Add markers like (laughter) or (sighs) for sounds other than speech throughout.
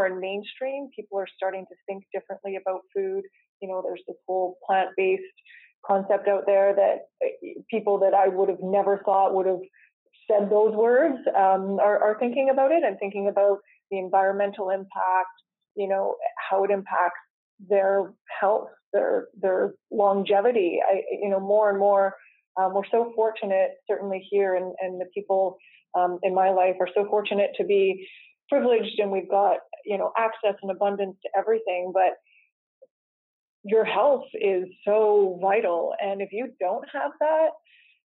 more in mainstream, people are starting to think differently about food. You know, there's this whole plant based concept out there that uh, people that I would have never thought would have said those words um, are, are thinking about it and thinking about the environmental impact, you know, how it impacts their health, their their longevity. I, you know, more and more, um, we're so fortunate, certainly here, and, and the people um, in my life are so fortunate to be privileged, and we've got you know access and abundance to everything. But your health is so vital, and if you don't have that,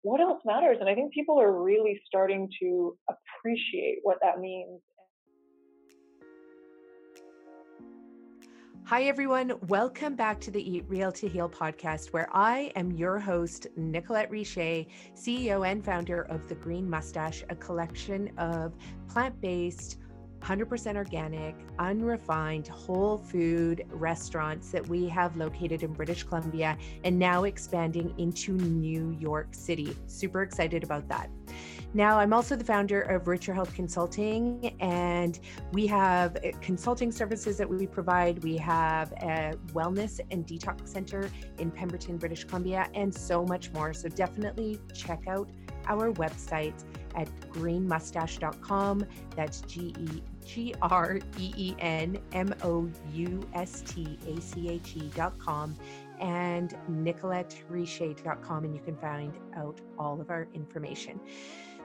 what else matters? And I think people are really starting to appreciate what that means Hi, everyone. Welcome back to the Eat Real to Heal podcast, where I am your host, Nicolette Richer, CEO and founder of The Green Mustache, a collection of plant based, 100% organic, unrefined, whole food restaurants that we have located in British Columbia and now expanding into New York City. Super excited about that. Now, I'm also the founder of Richer Health Consulting, and we have uh, consulting services that we provide. We have a wellness and detox center in Pemberton, British Columbia, and so much more. So definitely check out our website at greenmustache.com. That's G E G R E E N M O U S T A C H E.com and nicolettericher.com, and you can find out all of our information.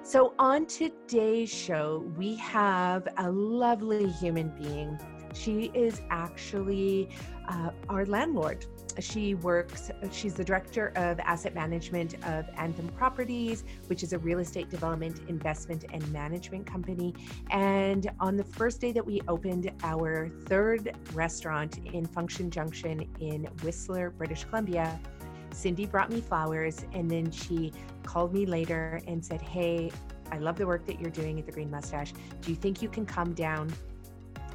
So, on today's show, we have a lovely human being. She is actually uh, our landlord. She works, she's the director of asset management of Anthem Properties, which is a real estate development, investment, and management company. And on the first day that we opened our third restaurant in Function Junction in Whistler, British Columbia, Cindy brought me flowers and then she called me later and said, Hey, I love the work that you're doing at the Green Mustache. Do you think you can come down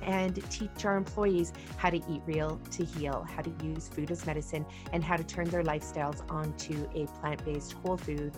and teach our employees how to eat real to heal, how to use food as medicine, and how to turn their lifestyles onto a plant based, whole food,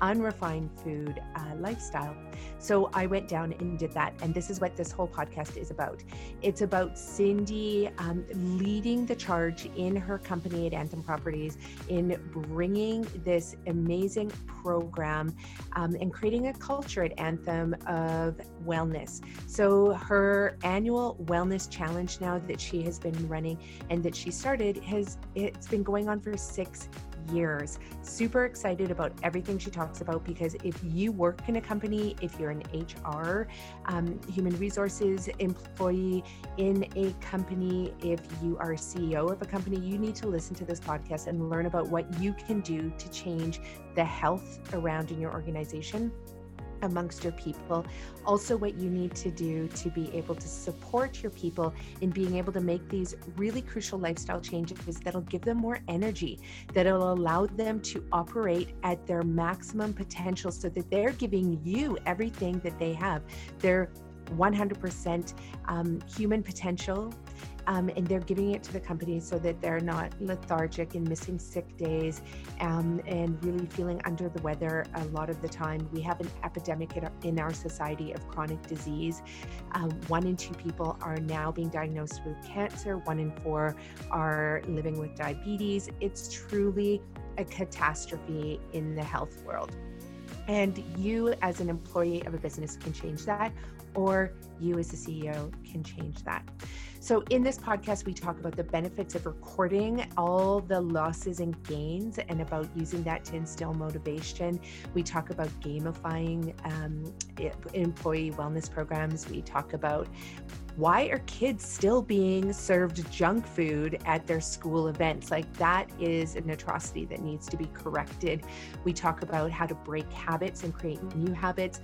unrefined food uh, lifestyle. So I went down and did that. And this is what this whole podcast is about. It's about Cindy um, leading the charge in her company at Anthem Properties in bringing this amazing program um, and creating a culture at Anthem of wellness. So her annual wellness challenge now that she has been running and that she started has it's been going on for six years. Super excited about everything she talks about because if you work in a company, if you're an HR, um, human resources employee in a company, if you are CEO of a company, you need to listen to this podcast and learn about what you can do to change the health around in your organization amongst your people. Also, what you need to do to be able to support your people in being able to make these really crucial lifestyle changes that'll give them more energy, that'll allow them to operate at their maximum potential so that they're giving you everything that they have. Their 100% um, human potential um, and they're giving it to the companies so that they're not lethargic and missing sick days um, and really feeling under the weather a lot of the time. We have an epidemic in our, in our society of chronic disease. Um, one in two people are now being diagnosed with cancer, one in four are living with diabetes. It's truly a catastrophe in the health world. And you, as an employee of a business, can change that, or you, as a CEO, can change that. So, in this podcast, we talk about the benefits of recording all the losses and gains and about using that to instill motivation. We talk about gamifying um, employee wellness programs. We talk about why are kids still being served junk food at their school events? Like, that is an atrocity that needs to be corrected. We talk about how to break habits and create new habits.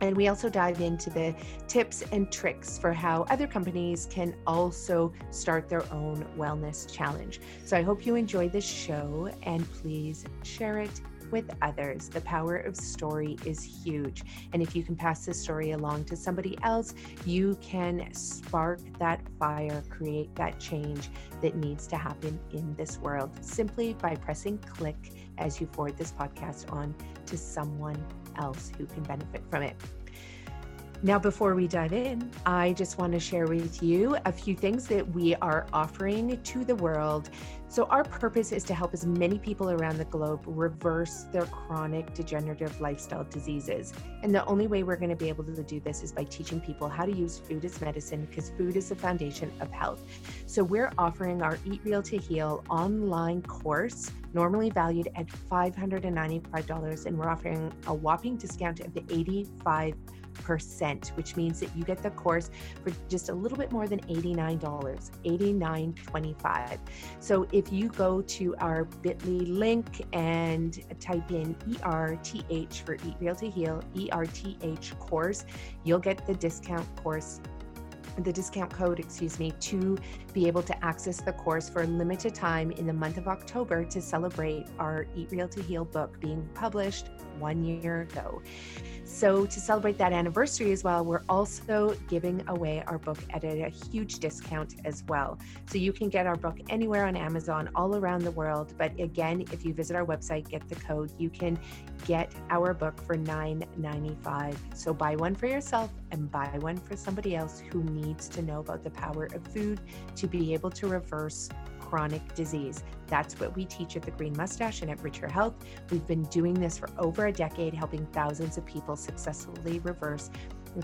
And we also dive into the tips and tricks for how other companies can also start their own wellness challenge. So I hope you enjoy this show and please share it with others. The power of story is huge. And if you can pass this story along to somebody else, you can spark that fire, create that change that needs to happen in this world simply by pressing click as you forward this podcast on to someone else who can benefit from it. Now, before we dive in, I just want to share with you a few things that we are offering to the world. So, our purpose is to help as many people around the globe reverse their chronic degenerative lifestyle diseases. And the only way we're going to be able to do this is by teaching people how to use food as medicine because food is the foundation of health. So, we're offering our Eat Real to Heal online course, normally valued at $595, and we're offering a whopping discount of the 85 percent which means that you get the course for just a little bit more than $89, $89.25. So if you go to our bit.ly link and type in ERTH for Eat Real to Heal, ERTH course, you'll get the discount course the discount code, excuse me, to be able to access the course for a limited time in the month of October to celebrate our Eat Real to Heal book being published one year ago. So, to celebrate that anniversary as well, we're also giving away our book at a, huge discount as well. So, you can get our book anywhere on Amazon all around the world. But again, if you visit our website, get the code, you can get our book for $9.95. So, buy one for yourself and buy one for somebody else who needs to know about the power of food to be able to reverse chronic disease. That's what we teach at the Green Mustache and at Richer Health. We've been doing this for over a decade, helping thousands of people successfully reverse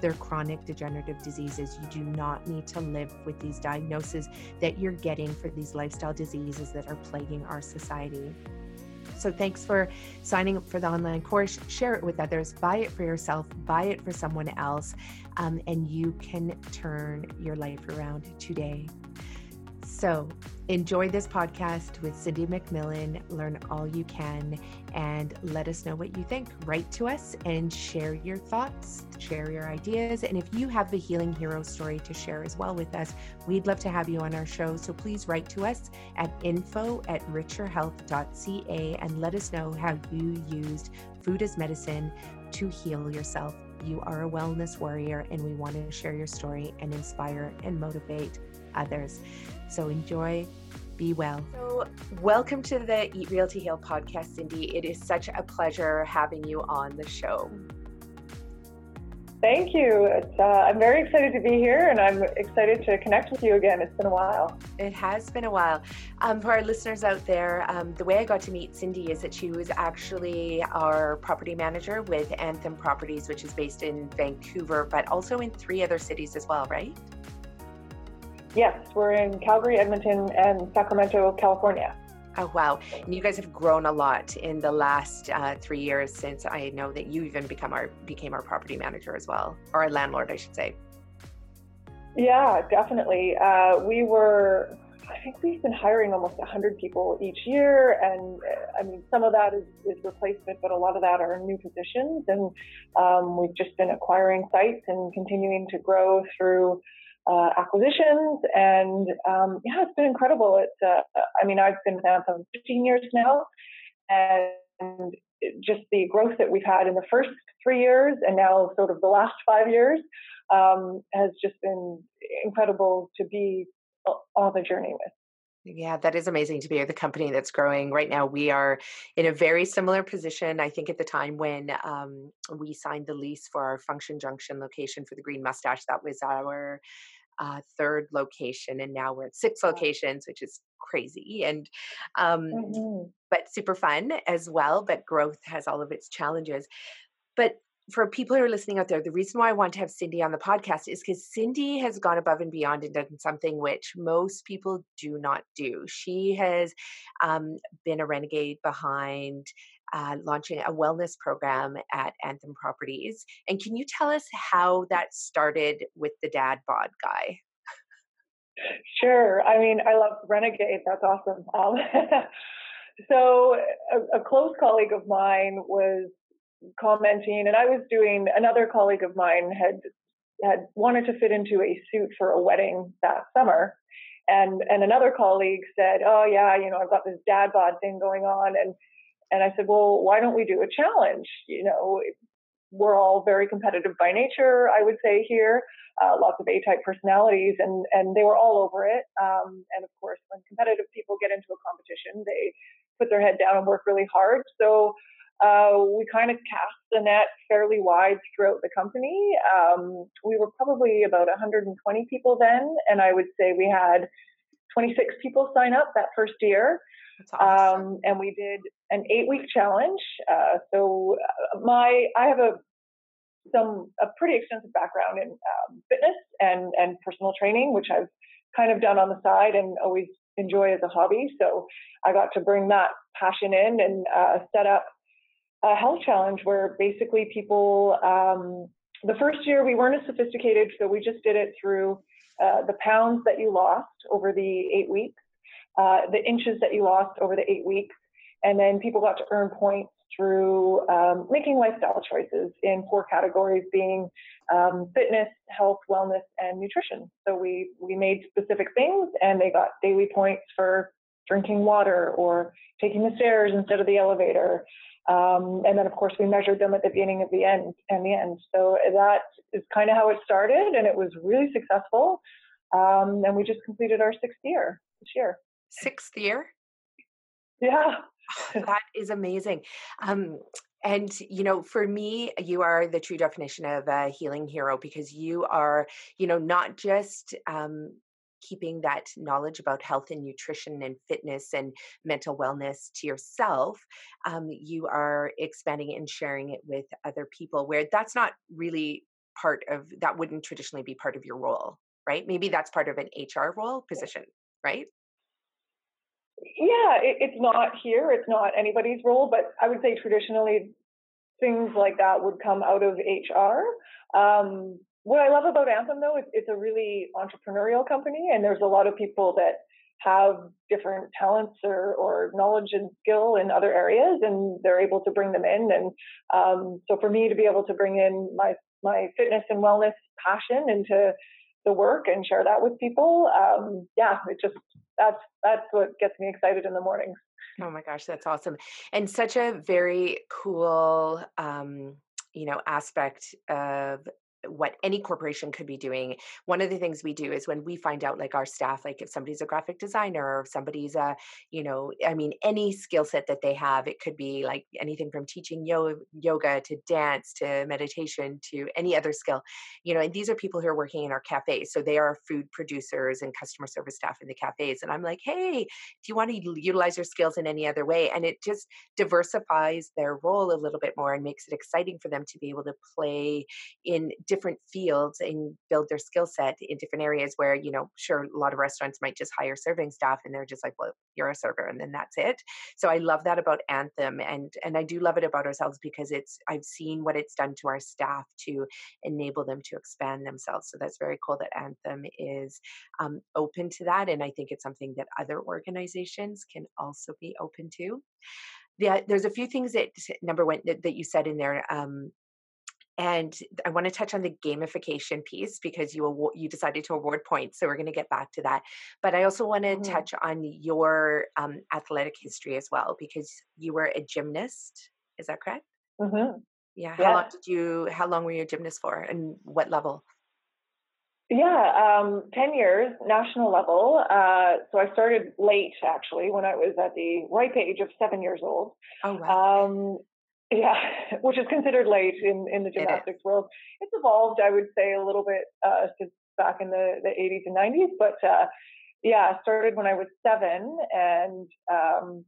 their chronic degenerative diseases. You do not need to live with these diagnoses that you're getting for these lifestyle diseases that are plaguing our society. So thanks for signing up for the online course. Share it with others, buy it for yourself, buy it for someone else, um, and you can turn your life around today. So enjoy this podcast with Cindy McMillan. Learn all you can and let us know what you think. Write to us and share your thoughts, share your ideas. And if you have the healing hero story to share as well with us, we'd love to have you on our show. So please write to us at info at richerhealth.ca and let us know how you used food as medicine to heal yourself. You are a wellness warrior, and we want to share your story and inspire and motivate others. So enjoy, be well. So, welcome to the Eat Real to Heal podcast, Cindy. It is such a pleasure having you on the show. Thank you. Uh, I'm very excited to be here and I'm excited to connect with you again. It's been a while. It has been a while. Um, for our listeners out there, um, the way I got to meet Cindy is that she was actually our property manager with Anthem Properties, which is based in Vancouver, but also in three other cities as well, right? Yes, we're in Calgary, Edmonton, and Sacramento, California. Oh wow! And you guys have grown a lot in the last uh, three years since I know that you even become our became our property manager as well, or our landlord, I should say. Yeah, definitely. Uh, we were, I think we've been hiring almost 100 people each year, and uh, I mean some of that is, is replacement, but a lot of that are new positions, and um, we've just been acquiring sites and continuing to grow through uh, acquisitions, and um, yeah, it's been incredible. It's uh, I mean, I've been with Anthem 15 years now, and just the growth that we've had in the first three years, and now sort of the last five years, um, has just been incredible to be on the journey with. Yeah, that is amazing to be the company that's growing. Right now, we are in a very similar position. I think at the time when um, we signed the lease for our Function Junction location for the Green Mustache, that was our uh, third location, and now we're at six locations, which is crazy and um, mm-hmm. but super fun as well. But growth has all of its challenges. But for people who are listening out there, the reason why I want to have Cindy on the podcast is because Cindy has gone above and beyond and done something which most people do not do. She has um, been a renegade behind uh, launching a wellness program at Anthem Properties. And can you tell us how that started with the dad bod guy? Sure. I mean, I love Renegade. That's awesome. Um, (laughs) so, a, a, close colleague of mine was commenting, and I was doing. Another colleague of mine had had wanted to fit into a suit for a wedding that summer, and and another colleague said, "Oh yeah, you know, I've got this dad bod thing going on," and and I said, well, why don't we do a challenge? You know, we're all very competitive by nature, I would say here, uh, lots of A-type personalities, and and they were all over it. Um, and of course, when competitive people get into a competition, they put their head down and work really hard. So uh, we kind of cast the net fairly wide throughout the company. Um, we were probably about 120 people then, and I would say we had 26 people sign up that first year. Awesome. Um, and we did an eight week challenge. Uh, so uh, my, I have a, some, a pretty extensive background in um, fitness and, and personal training, which I've kind of done on the side and always enjoy as a hobby. So I got to bring that passion in and uh, set up a health challenge where basically people, um, the first year we weren't as sophisticated, so we just did it through uh, the pounds that you lost over the eight weeks, uh, the inches that you lost over the eight weeks, and then people got to earn points through um, making lifestyle choices in four categories being um, fitness, health, wellness, and nutrition. So we, we made specific things and they got daily points for drinking water or taking the stairs instead of the elevator. Um, and then of course we measured them at the beginning of the end and the end. So that is kind of how it started and it was really successful. Um, and we just completed our sixth year this year. Sixth year? Yeah. that is amazing. Um, and you know for me you are the true definition of a healing hero because you are you know not just um, keeping that knowledge about health and nutrition and fitness and mental wellness to yourself um, you are expanding and sharing it with other people where that's not really part of that wouldn't traditionally be part of your role right maybe that's part of an hr role position right yeah, it, it's not here. It's not anybody's role, but I would say traditionally things like that would come out of HR. Um, what I love about Anthem, though, is it's a really entrepreneurial company, and there's a lot of people that have different talents or, or knowledge and skill in other areas, and they're able to bring them in. And um, so, for me to be able to bring in my my fitness and wellness passion into the work and share that with people, um, yeah, it just that's that's what gets me excited in the mornings. Oh my gosh, that's awesome. And such a very cool um, you know, aspect of what any corporation could be doing. One of the things we do is when we find out like our staff like if somebody's a graphic designer or if somebody's a you know i mean any skill set that they have it could be like anything from teaching yoga, yoga to dance to meditation to any other skill. You know and these are people who are working in our cafes so they are food producers and customer service staff in the cafes and i'm like hey do you want to utilize your skills in any other way? And it just diversifies their role a little bit more and makes it exciting for them to be able to play in different fields and build their skill set in different areas where you know sure a lot of restaurants might just hire serving staff and they're just like well you're a server and then that's it. So i love that about anthem and and i do love it about ourselves because it's i've seen what it's done to our staff to enable them to expand themselves. So that's very cool that anthem is um, open to that and i think it's something that other organizations can also be open to. Yeah, there's a few things that number one that, that you said in there um, and I want to touch on the gamification piece because you you decided to award points, so we're going to get back to that. But I also want to mm-hmm. touch on your um, athletic history as well because you were a gymnast. Is that correct? Mm-hmm. Yeah. How yeah. long did you? How long were you a gymnast for, and what level? Yeah, um, 10 years, national level. Uh, so I started late, actually, when I was at the ripe age of seven years old. Oh, wow. Um, yeah, (laughs) which is considered late in, in the gymnastics it world. It's evolved, I would say, a little bit uh, since back in the, the 80s and 90s. But uh, yeah, started when I was seven and um,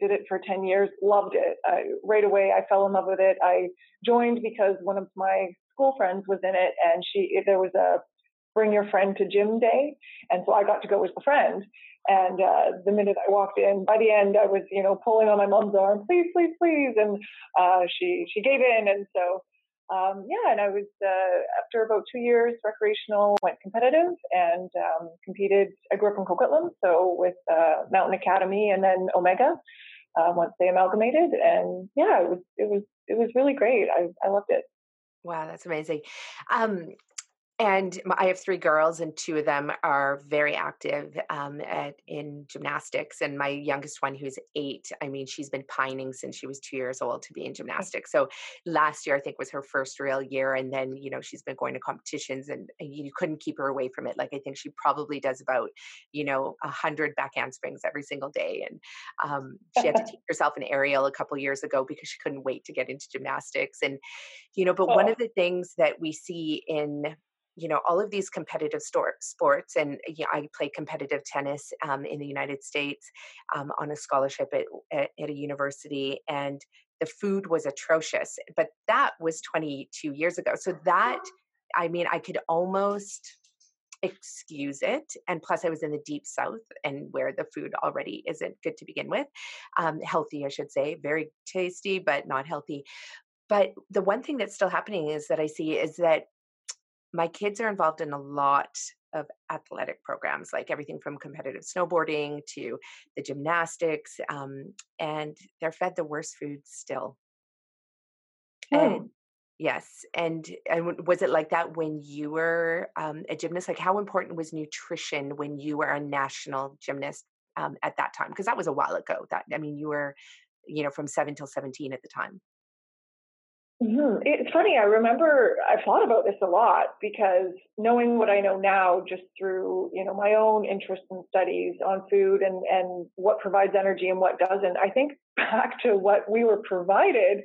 did it for 10 years. Loved it. I, right away, I fell in love with it. I joined because one of my school friends was in it, and she there was a bring your friend to gym day, and so I got to go as the friend. And uh, the minute I walked in, by the end, I was, you know, pulling on my mom's arm, please, please, please, and uh, she she gave in, and so um, yeah, and I was uh, after about two years recreational, went competitive and um, competed. I grew up in Coquitlam, so with uh, Mountain Academy and then Omega uh, once they amalgamated, and yeah, it was it was it was really great. I I loved it. Wow, that's amazing. Um, and I have three girls, and two of them are very active um, at, in gymnastics. And my youngest one, who's eight, I mean, she's been pining since she was two years old to be in gymnastics. So last year, I think, was her first real year. And then, you know, she's been going to competitions, and, and you couldn't keep her away from it. Like, I think she probably does about, you know, a hundred back handsprings every single day. And um, she had to (laughs) teach herself an aerial a couple years ago because she couldn't wait to get into gymnastics. And, you know, but oh. one of the things that we see in you know all of these competitive store, sports and you know, i play competitive tennis um, in the united states um, on a scholarship at, at, at, a university and the food was atrocious but that was 22 years ago so that (gasps) i mean i could almost excuse it and plus i was in the deep south and where the food already isn't good to begin with um, healthy i should say very tasty but not healthy but the one thing that's still happening is that i see is that my kids are involved in a lot of athletic programs, like everything from competitive snowboarding to the gymnastics, um, and they're fed the worst food still. And mm. yes, and and was it like that when you were um, a gymnast? Like, how important was nutrition when you were a national gymnast um, at that time? Because that was a while ago. That I mean, you were, you know, from seven till seventeen at the time. Mm-hmm. It's funny. I remember I thought about this a lot because knowing what I know now, just through you know my own interest in studies on food and and what provides energy and what doesn't, I think (laughs) back to what we were provided,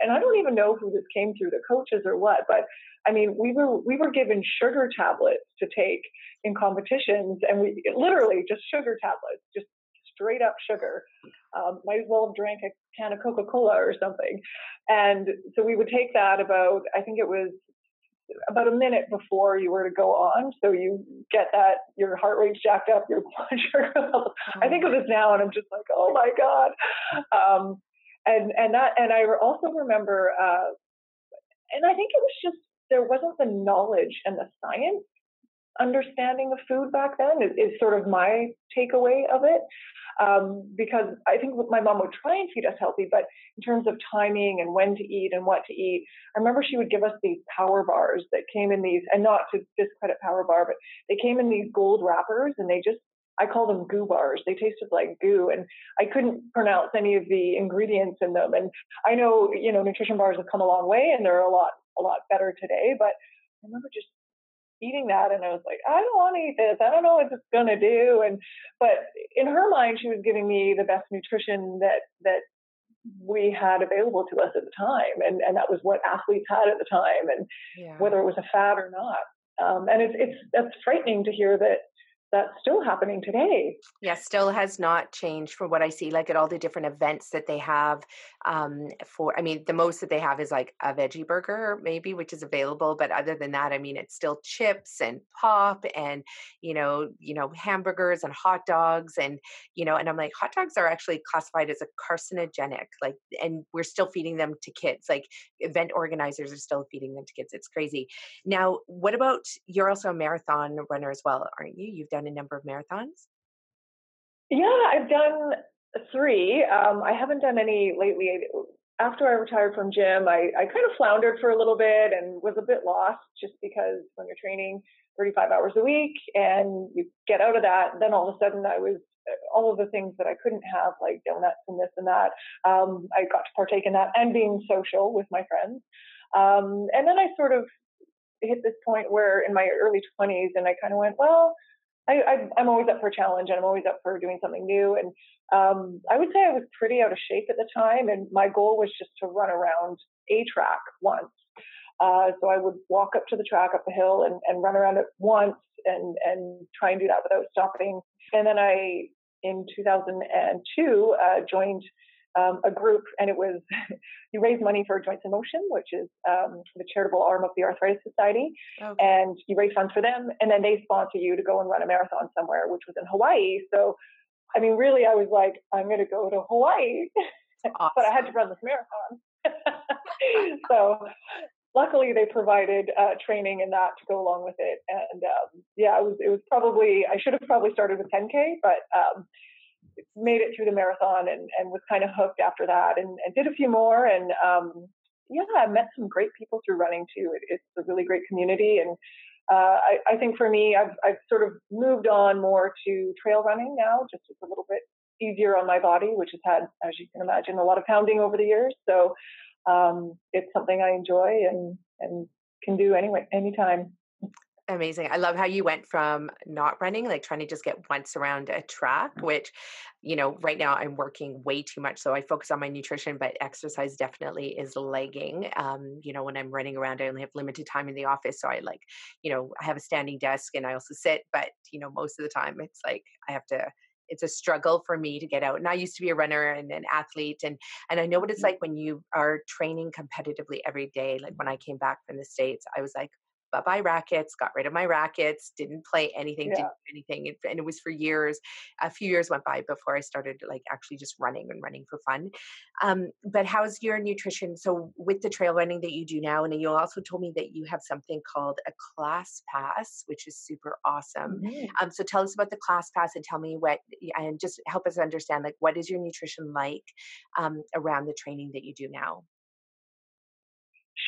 and I don't even know who this came through, the coaches or what, but I mean we were we were given sugar tablets to take in competitions, and we literally just sugar tablets, just straight up sugar. Um, might as well have drank a can of Coca Cola or something. And so we would take that about, I think it was about a minute before you were to go on. So you get that, your heart rate's jacked up, your (laughs) blood sugar. I think of this now and I'm just like, oh my God. Um, and, and that, and I also remember, uh, and I think it was just, there wasn't the knowledge and the science understanding of food back then is, is sort of my takeaway of it um, because I think my mom would try and feed us healthy, but in terms of timing and when to eat and what to eat, I remember she would give us these power bars that came in these, and not to discredit Power Bar, but they came in these gold wrappers and they just I call them goo bars. They tasted like goo, and I couldn't pronounce any of the ingredients in them. And I know, you know, nutrition bars have come a long way, and they're a lot, a lot better today. But I remember just eating that and I was like, I don't want to eat this. I don't know what it's gonna do. And but in her mind, she was giving me the best nutrition that that we had available to us at the time, and and that was what athletes had at the time, and yeah. whether it was a fad or not. Um, and it's it's that's frightening to hear that that's still happening today. Yeah, still has not changed from what I see, like at all the different events that they have. Um, for, I mean, the most that they have is like a veggie burger, maybe, which is available. But other than that, I mean, it's still chips and pop and you know, you know, hamburgers and hot dogs and you know, and I'm like, hot dogs are actually classified as a carcinogenic, like, and we're still feeding them to kids. Like, event organizers are still feeding them to kids. It's crazy. Now, what about you're also a marathon runner as well, aren't you? You've done done a number of marathons? Yeah, I've done three. Um, I haven't done any lately. After I retired from gym, I, I kind of floundered for a little bit and was a bit lost just because when you're training 35 hours a week and you get out of that, then all of a sudden I was uh, all of the things that I couldn't have, like donuts and this and that. Um, I got to partake in that and being social with my friends. Um, and then I sort of hit this point where in my early 20s, and I kind of went, well, I, am always up for a challenge and I'm always up for doing something new. And um, I would say I was pretty out of shape at the time. And my goal was just to run around a track once. Uh, so I would walk up to the track up the hill and, and run around it once and, and try and do that without stopping. And then I, in 2002, uh, joined um, a group, and it was (laughs) you raise money for Joints in Motion, which is um, the charitable arm of the Arthritis Society, okay. and you raise funds for them, and then they sponsor you to go and run a marathon somewhere, which was in Hawaii. So, I mean, really, I was like, I'm going to go to Hawaii, awesome. (laughs) but I had to run this marathon. (laughs) so, luckily, they provided uh, training and that to go along with it, and um, yeah, it was it was probably I should have probably started with 10k, but um, made it through the marathon and, and was kind of hooked after that and, and did a few more. And um, yeah, I met some great people through running too. It, it's a really great community. And uh, I, I, think for me, I've, I've sort of moved on more to trail running now, just it's a little bit easier on my body, which has had, as you can imagine, a lot of pounding over the years. So um, it's something I enjoy and and can do anyway anytime. Amazing. I love how you went from not running, like trying to just get once around a track, mm. which, you know, right now I'm working way too much. So I focus on my nutrition, but exercise definitely is lagging. Um, you know, when I'm running around, I only have limited time in the office. So I like, you know, I have a standing desk and I also sit, but, you know, most of the time it's like I have to it's a struggle for me to get out. And I used to be a runner and an athlete, and and I know what it's mm. like when you are training competitively every day. Like when I came back from the states, I was like, bye bye rackets, got rid of my rackets, didn't play anything, yeah. didn't do anything. And it was for years. A few years went by before I started like actually just running and running for fun. Um, but how's your nutrition? So with the trail running that you do now, and you also told me that you have something called a class pass, which is super awesome. Mm-hmm. Um, so tell us about the class pass and tell me what, and just help us understand like what is your nutrition like um, around the training that you do now?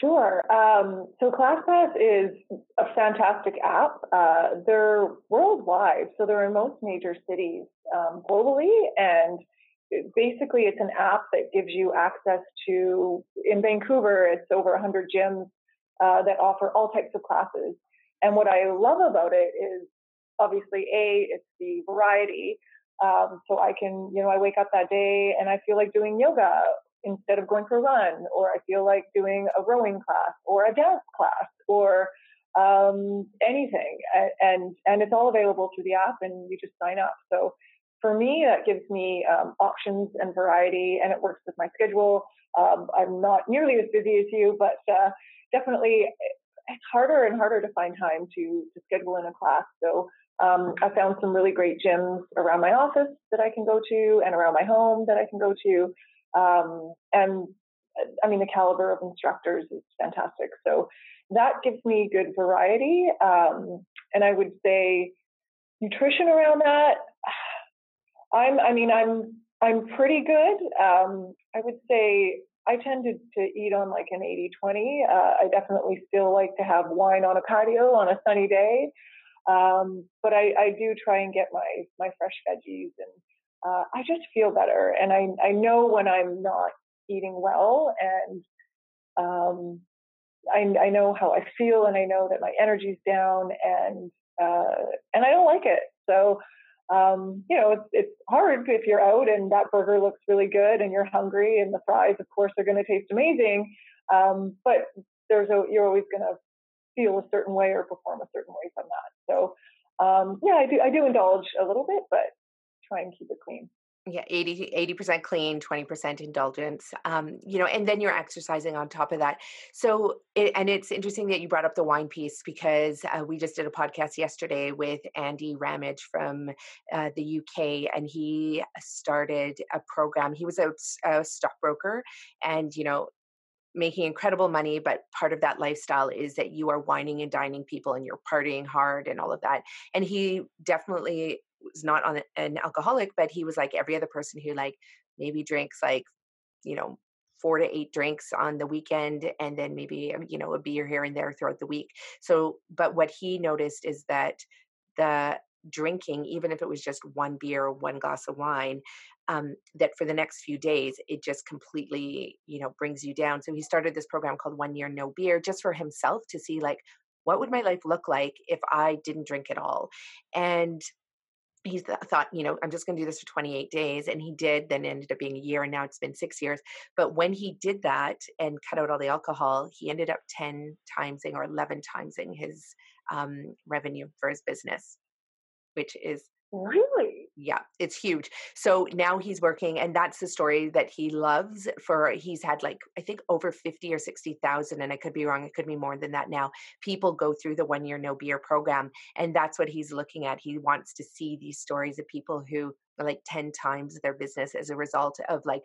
Sure. Um, so ClassPass is a fantastic app. Uh, they're worldwide, so they're in most major cities um, globally, and basically it's an app that gives you access to. In Vancouver, it's over 100 gyms uh, that offer all types of classes. And what I love about it is obviously a it's the variety. Um, so I can, you know, I wake up that day and I feel like doing yoga instead of going for a run, or I feel like doing a rowing class or a dance class or um, anything. And and it's all available through the app, and you just sign up. So for me, that gives me um, options and variety, and it works with my schedule. Um, I'm not nearly as busy as you, but uh, definitely it's harder and harder to find time to to schedule in a class. So um, I found some really great gyms around my office that I can go to, and around my home that I can go to. Um, and I mean, the caliber of instructors is fantastic. So that gives me good variety. Um, and I would say nutrition around that. (sighs) I'm, I mean, I'm, I'm pretty good. Um, I would say I tended to eat on like an 80 20. Uh, I definitely still like to have wine on a patio on a sunny day. Um, but I, I do try and get my, my fresh veggies and uh, I just feel better. And I, I know when I'm not eating well and um, I, I know how I feel and I know that my energy's down and uh, and I don't like it. So um, you know, it's, it's hard if you're out and that burger looks really good and you're hungry and the fries, of course, are going to taste amazing. Um, but there's a, you're always going to feel a certain way or perform a certain way from that. So um, yeah, I do I do indulge a little bit, but try and keep it clean. Yeah 80 percent clean 20% indulgence um, you know and then you're exercising on top of that. So it, and it's interesting that you brought up the wine piece because uh, we just did a podcast yesterday with andy ramage from uh, the uk and he started a program. He was a, a stockbroker and you know making incredible money but part of that lifestyle is that you are wining and dining people and you're partying hard and all of that. And he definitely was not on an alcoholic, but he was like every other person who like maybe drinks like, you know, four to eight drinks on the weekend and then maybe um, you know a beer here and there throughout the week. So but what he noticed is that the drinking even if it was just one beer or one glass of wine um, that for the next few days it just completely you know brings you down. So he started this program called one year no beer just for himself to see like what would my life look like if i didn't drink at all? And he th- thought, you know, I'm just going to do this for 28 days. And he did, then ended up being a year, and now it's been six years. But when he did that and cut out all the alcohol, he ended up 10 timesing or 11 timesing his um, revenue for his business, which is Really? Yeah, it's huge. So now he's working, and that's the story that he loves. For he's had like I think over fifty or sixty thousand, and I could be wrong. It could be more than that now. People go through the one year no beer program, and that's what he's looking at. He wants to see these stories of people who are like ten times their business as a result of like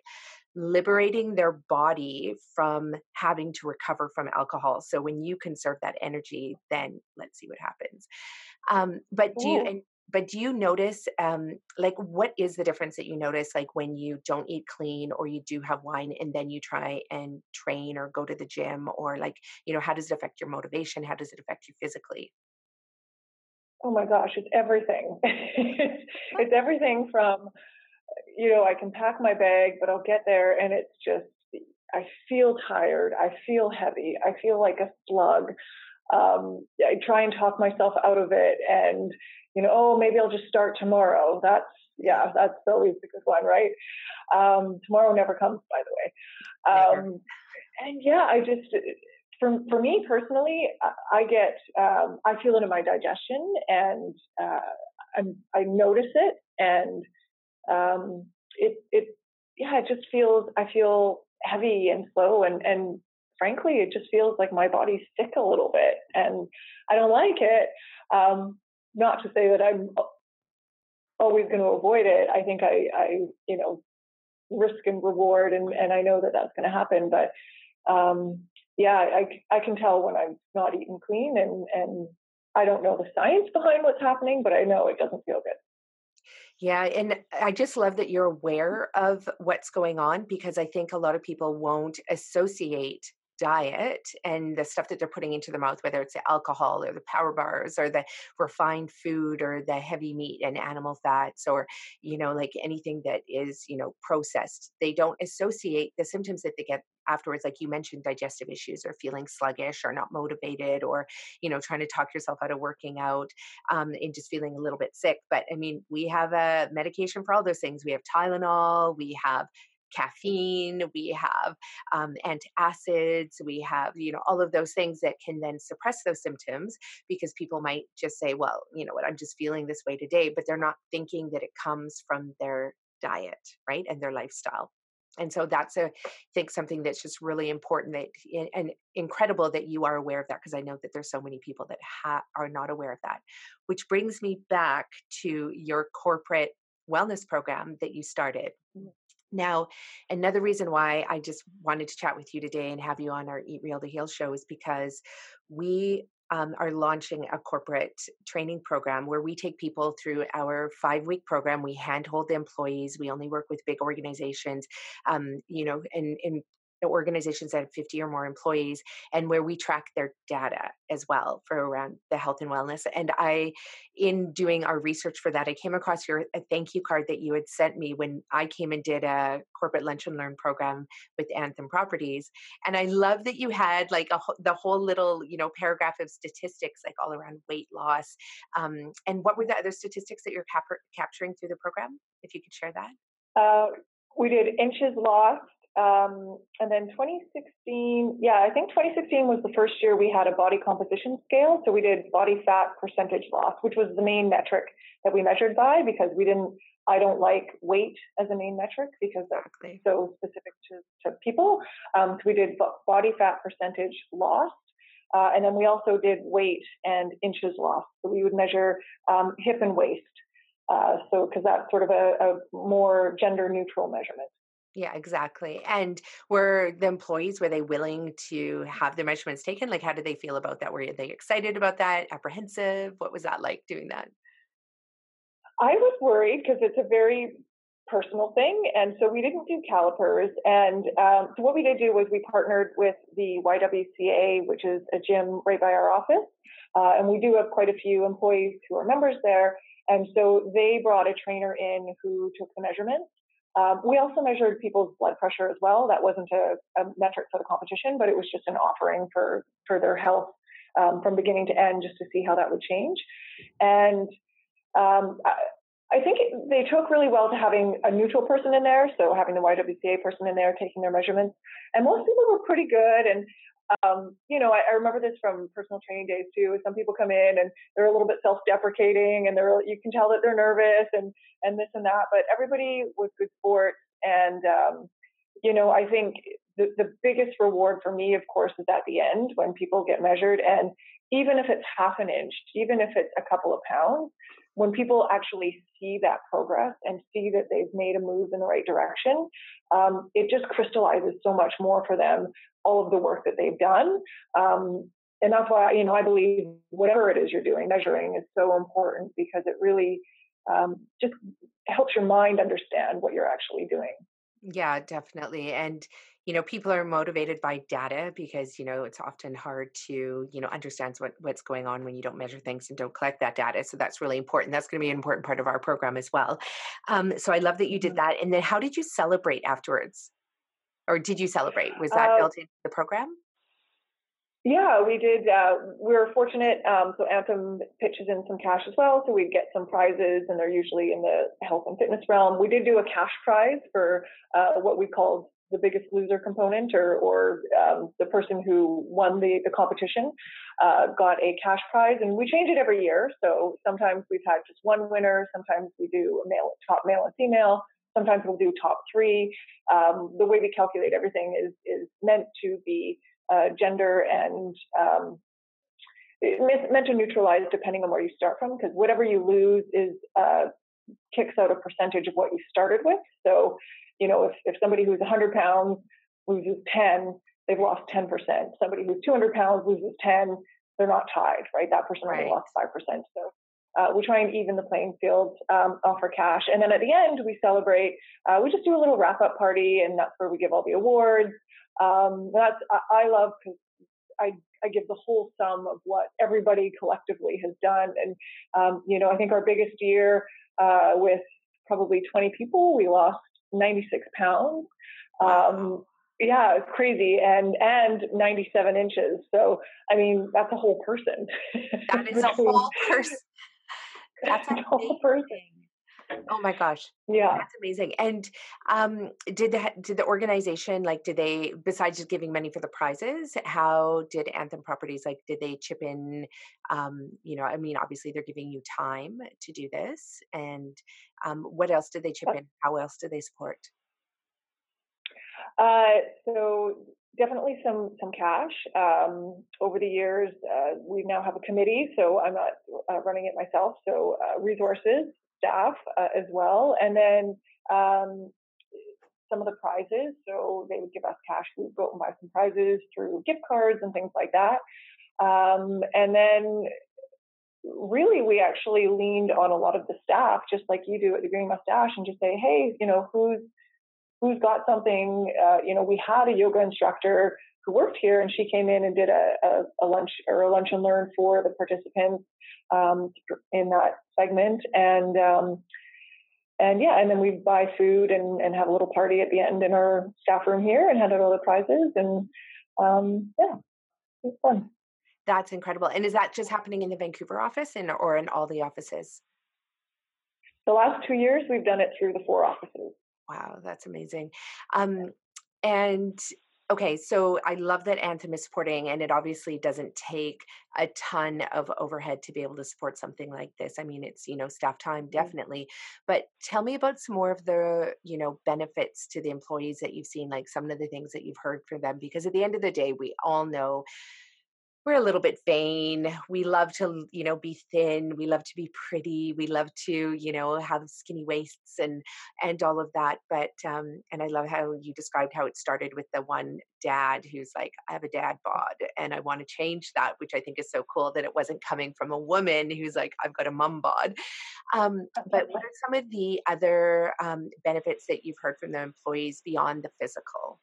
liberating their body from having to recover from alcohol. So when you conserve that energy, then let's see what happens. Um, but do you and but do you notice um like what is the difference that you notice like when you don't eat clean or you do have wine and then you try and train or go to the gym or like you know how does it affect your motivation how does it affect you physically oh my gosh, it's everything. (laughs) it's everything from, you know, I can pack my bag, but I'll get there and it's just, I feel tired. I feel heavy. I feel like a slug. Um, I try and talk myself out of it and, you know, oh, maybe I'll just start tomorrow. That's, yeah, that's always a good one, right? Um, tomorrow never comes, by the way. Um, and yeah, I just, for for me personally, I get um, I feel it in my digestion, and uh, I'm, i notice it, and um, it it yeah, it just feels I feel heavy and slow, and and frankly, it just feels like my body's sick a little bit, and I don't like it. Um, not to say that I'm always going to avoid it. I think I I you know risk and reward, and and I know that that's going to happen, but um, yeah, I, I can tell when I'm not eating clean and, and I don't know the science behind what's happening, but I know it doesn't feel good. Yeah, and I just love that you're aware of what's going on because I think a lot of people won't associate diet and the stuff that they're putting into their mouth, whether it's the alcohol or the power bars or the refined food or the heavy meat and animal fats or, you know, like anything that is, you know, processed, they don't associate the symptoms that they get afterwards like you mentioned digestive issues or feeling sluggish or not motivated or you know trying to talk yourself out of working out um, and just feeling a little bit sick. But i mean we have a medication for all those things. We have tylenol we have caffeine, we have um, antacids, we have, you know, all of those things that can then suppress those symptoms because people might just say, well, you know what, I'm just feeling this way today, but they're not thinking that it comes from their diet, right? And their lifestyle. And so that's a I think something that's just really important that and incredible that you are aware of that because I know that there's so many people that ha- are not aware of that. Which brings me back to your corporate wellness program that you started. Now, another reason why I just wanted to chat with you today and have you on our Eat Real to Heal show is because we um, are launching a corporate training program where we take people through our five week program. We handhold the employees. We only work with big organizations, um, you know, and, and organizations that have 50 or more employees and where we track their data as well for around the health and wellness and i in doing our research for that i came across your a thank you card that you had sent me when i came and did a corporate lunch and learn program with anthem properties and i love that you had like a, the whole little you know paragraph of statistics like all around weight loss um, and what were the other statistics that you're cap- capturing through the program if you could share that? Uh, we did inches lost um, and then 2016, yeah, I think 2016 was the first year we had a body composition scale. So we did body fat percentage loss, which was the main metric that we measured by because we didn't, I don't like weight as a main metric because that's so specific to, to people. Um, so we did body fat percentage loss. Uh, and then we also did weight and inches lost. So we would measure um, hip and waist. Uh, so, because that's sort of a, a more gender neutral measurement. Yeah, exactly. And were the employees were they willing to have their measurements taken? Like, how did they feel about that? Were they excited about that? Apprehensive? What was that like doing that? I was worried because it's a very personal thing, and so we didn't do calipers. And um, so what we did do was we partnered with the YWCA, which is a gym right by our office, uh, and we do have quite a few employees who are members there. And so they brought a trainer in who took the measurements um, we also measured people's blood pressure as well. That wasn't a, a, metric for the competition, but it was just an offering for for their health um, from beginning to end, just to see how that would change. And um, I, I think it, they took really well to having a neutral person in there, so having the YWCA person in there taking their measurements. And most people were pretty good. And um, you know, I, I, remember this from personal training days too. Some people come in and they're a little bit self-deprecating, and they're you can tell that they're nervous and and this and that. But everybody was good sports, and um, you know, I think the the biggest reward for me, of course, is at the end when people get measured, and even if it's half an inch, even if it's a couple of pounds, when people actually see that progress and see that they've made a move in the right direction, um, it just crystallizes so much more for them all of the work that they've done. Um, and that's why you know I believe whatever it is you're doing, measuring is so important because it really um, just helps your mind understand what you're actually doing. Yeah, definitely. And you know people are motivated by data because you know it's often hard to you know understand what what's going on when you don't measure things and don't collect that data so that's really important that's going to be an important part of our program as well um, so i love that you did mm-hmm. that and then how did you celebrate afterwards or did you celebrate was that uh, built into the program yeah, we did. Uh, we were fortunate. Um, so Anthem pitches in some cash as well. So we get some prizes, and they're usually in the health and fitness realm. We did do a cash prize for uh, what we called the biggest loser component or, or um, the person who won the, the competition uh, got a cash prize. And we change it every year. So sometimes we've had just one winner. Sometimes we do a male top male and female. Sometimes we'll do top three. Um, the way we calculate everything is is meant to be uh, gender and um, meant to neutralize depending on where you start from because whatever you lose is uh, kicks out a percentage of what you started with. So you know, if, if somebody who's 100 pounds loses 10, they've lost 10%. Somebody who's 200 pounds loses 10, they're not tied, right? That person right. only lost 5%. So uh, we try and even the playing field, um, offer cash. And then at the end, we celebrate. Uh, we just do a little wrap up party, and that's where we give all the awards. Um, that's I, I love because I, I give the whole sum of what everybody collectively has done. And, um, you know, I think our biggest year uh, with probably 20 people, we lost 96 pounds. Um, yeah, it's crazy, and and 97 inches. So I mean, that's a whole person. That is (laughs) a whole person. (laughs) That's a whole person. Oh my gosh. Yeah. That's amazing. And um did the did the organization like did they besides just giving money for the prizes, how did Anthem Properties like did they chip in um you know, I mean obviously they're giving you time to do this and um what else did they chip in? How else did they support? Uh so definitely some some cash. Um, over the years, uh, we now have a committee, so I'm not uh, running it myself. So uh, resources, staff uh, as well. And then um, some of the prizes. So they would give us cash. We would go and buy some prizes through gift cards and things like that. Um, and then really we actually leaned on a lot of the staff, just like you do at the Green Moustache, and just say, hey, you know, who's who's got something? Uh, you know, we had a yoga instructor who worked here, and she came in and did a, a, a lunch or a lunch and learn for the participants um, in that segment, and um, and yeah, and then we buy food and, and have a little party at the end in our staff room here and hand out all the prizes, and um, yeah, it's fun. That's incredible. And is that just happening in the Vancouver office and or in all the offices? The last two years, we've done it through the four offices. Wow, that's amazing. Um, and Okay, so I love that Anthem is supporting, and it obviously doesn't take a ton of overhead to be able to support something like this. I mean, it's you know staff time definitely, but tell me about some more of the you know benefits to the employees that you've seen, like some of the things that you've heard for them. Because at the end of the day, we all know we're a little bit vain. We love to, you know, be thin. We love to be pretty. We love to, you know, have skinny waists and and all of that. But um, and I love how you described how it started with the one dad who's like, I have a dad bod, and I want to change that, which I think is so cool that it wasn't coming from a woman who's like, I've got a mum bod. Um, but what are some of the other um, benefits that you've heard from the employees beyond the physical?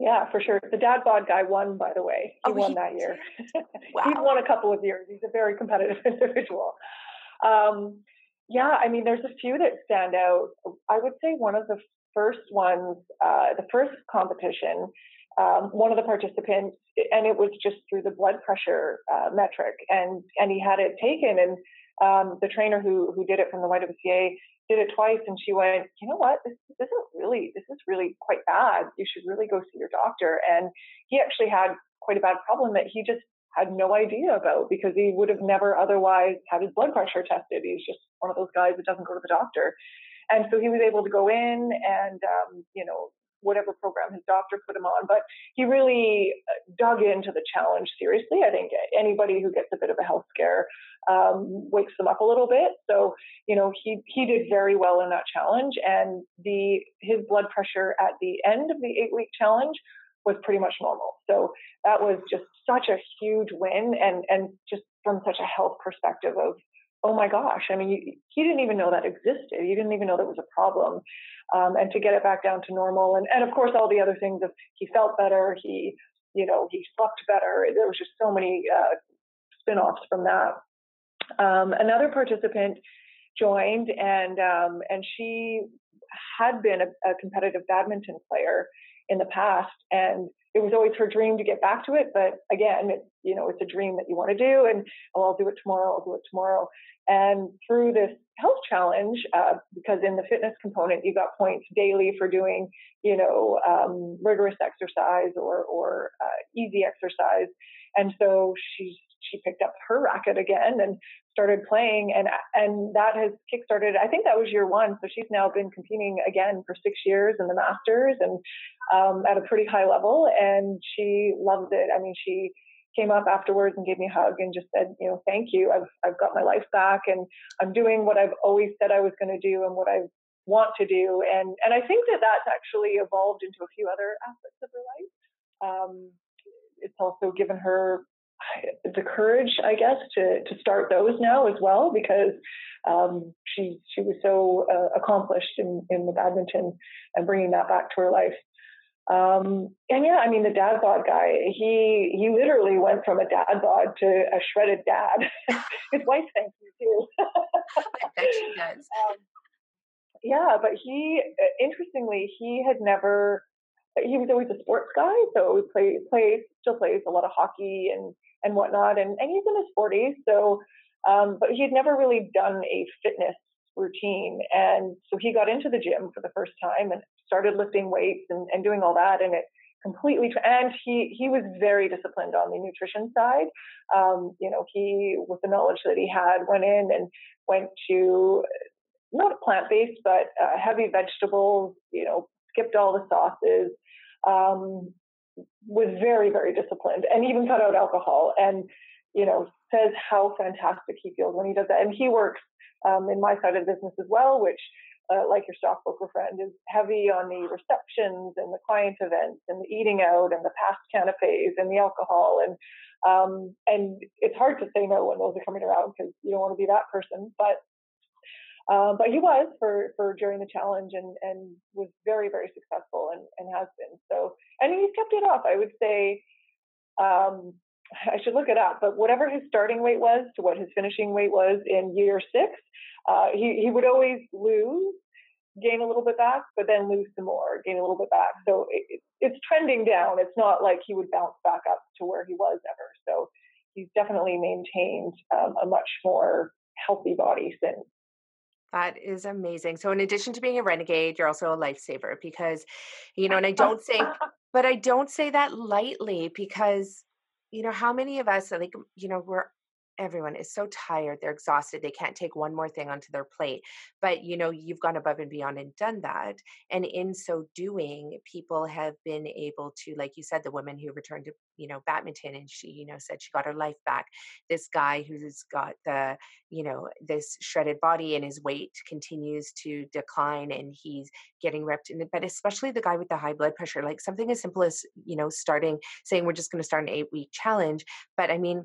Yeah, for sure. The dad bod guy won, by the way. He oh, won he that year. (laughs) Wow. He's won a couple of years. He's a very competitive (laughs) individual. Um, yeah, I mean, there's a few that stand out. I would say one of the first ones, uh, the first competition, um, one of the participants, and it was just through the blood pressure uh, metric, and and he had it taken, and um, the trainer who who did it from the YWCA did it twice and she went, you know what, this, this isn't really, this is really quite bad. You should really go see your doctor. And he actually had quite a bad problem that he just had no idea about because he would have never otherwise had his blood pressure tested. He's just one of those guys that doesn't go to the doctor. And so he was able to go in and, um, you know, whatever program his doctor put him on. But he really uh, dug into the challenge seriously. I think anybody who gets a bit of a health scare um, wakes them up a little bit. So you know he he did very well in that challenge, and the his blood pressure at the end of the eight week challenge was pretty much normal. So that was just such a huge win, and and just from such a health perspective of oh my gosh, I mean, you, he didn't even know that existed. He didn't even know that was a problem. Um, and to get it back down to normal, and, and of course, all the other things of he felt better, he, you know, he slept better. There was just so many uh, spin offs from that. Um, another participant joined, and um, and she had been a, a competitive badminton player in the past, and it was always her dream to get back to it. But again, it, you know, it's a dream that you want to do, and oh, I'll do it tomorrow. I'll do it tomorrow. And through this health challenge, uh, because in the fitness component, you got points daily for doing, you know, um, rigorous exercise or or uh, easy exercise. And so she she picked up her racket again and started playing and and that has kickstarted i think that was year one so she's now been competing again for six years in the masters and um, at a pretty high level and she loves it. I mean she came up afterwards and gave me a hug and just said you know thank you. I've i've got my life back and i'm doing what i've always said i was going to do and what i want to do and and i think that that's actually evolved into a few other aspects of her life. Um, it's also given her the courage, I guess, to to start those now as well because um, she she was so uh, accomplished in in the badminton and bringing that back to her life. Um, and yeah, I mean the dad bod guy, he he literally went from a dad bod to a shredded dad. (laughs) His wife thanks me too. (laughs) I bet she does. (laughs) Um, yeah, but he interestingly he had never he was always a sports guy, so he play, plays still plays a lot of hockey and and whatnot. And, and he's in his 40s. So, um, but he had never really done a fitness routine. And so he got into the gym for the first time and started lifting weights and, and doing all that. And it completely, and he, he was very disciplined on the nutrition side. Um, you know, he, with the knowledge that he had, went in and went to not plant based, but uh, heavy vegetables, you know, skipped all the sauces, um, was very, very disciplined and even cut out alcohol and, you know, says how fantastic he feels when he does that. And he works um, in my side of the business as well, which, uh, like your stockbroker friend, is heavy on the receptions and the client events and the eating out and the passed canapes and the alcohol. And um, and it's hard to say no when those are coming around because you don't want to be that person. But um, but he was for, for during the challenge and, and was very, very successful and, and has been. So, and he's kept it off. I would say, um, I should look it up, but whatever his starting weight was to what his finishing weight was in year six, uh, he, he would always lose, gain a little bit back, but then lose some more, gain a little bit back. So it, it's trending down. It's not like he would bounce back up to where he was ever. So he's definitely maintained um, a much more healthy body since. That is amazing. So, in addition to being a renegade, you're also a lifesaver because, you know, and I don't say, (laughs) but I don't say that lightly because, you know, how many of us, are like, you know, we're everyone is so tired they're exhausted they can't take one more thing onto their plate but you know you've gone above and beyond and done that and in so doing people have been able to like you said the woman who returned to you know badminton and she you know said she got her life back this guy who's got the you know this shredded body and his weight continues to decline and he's getting ripped in but especially the guy with the high blood pressure like something as simple as you know starting saying we're just going to start an eight week challenge but i mean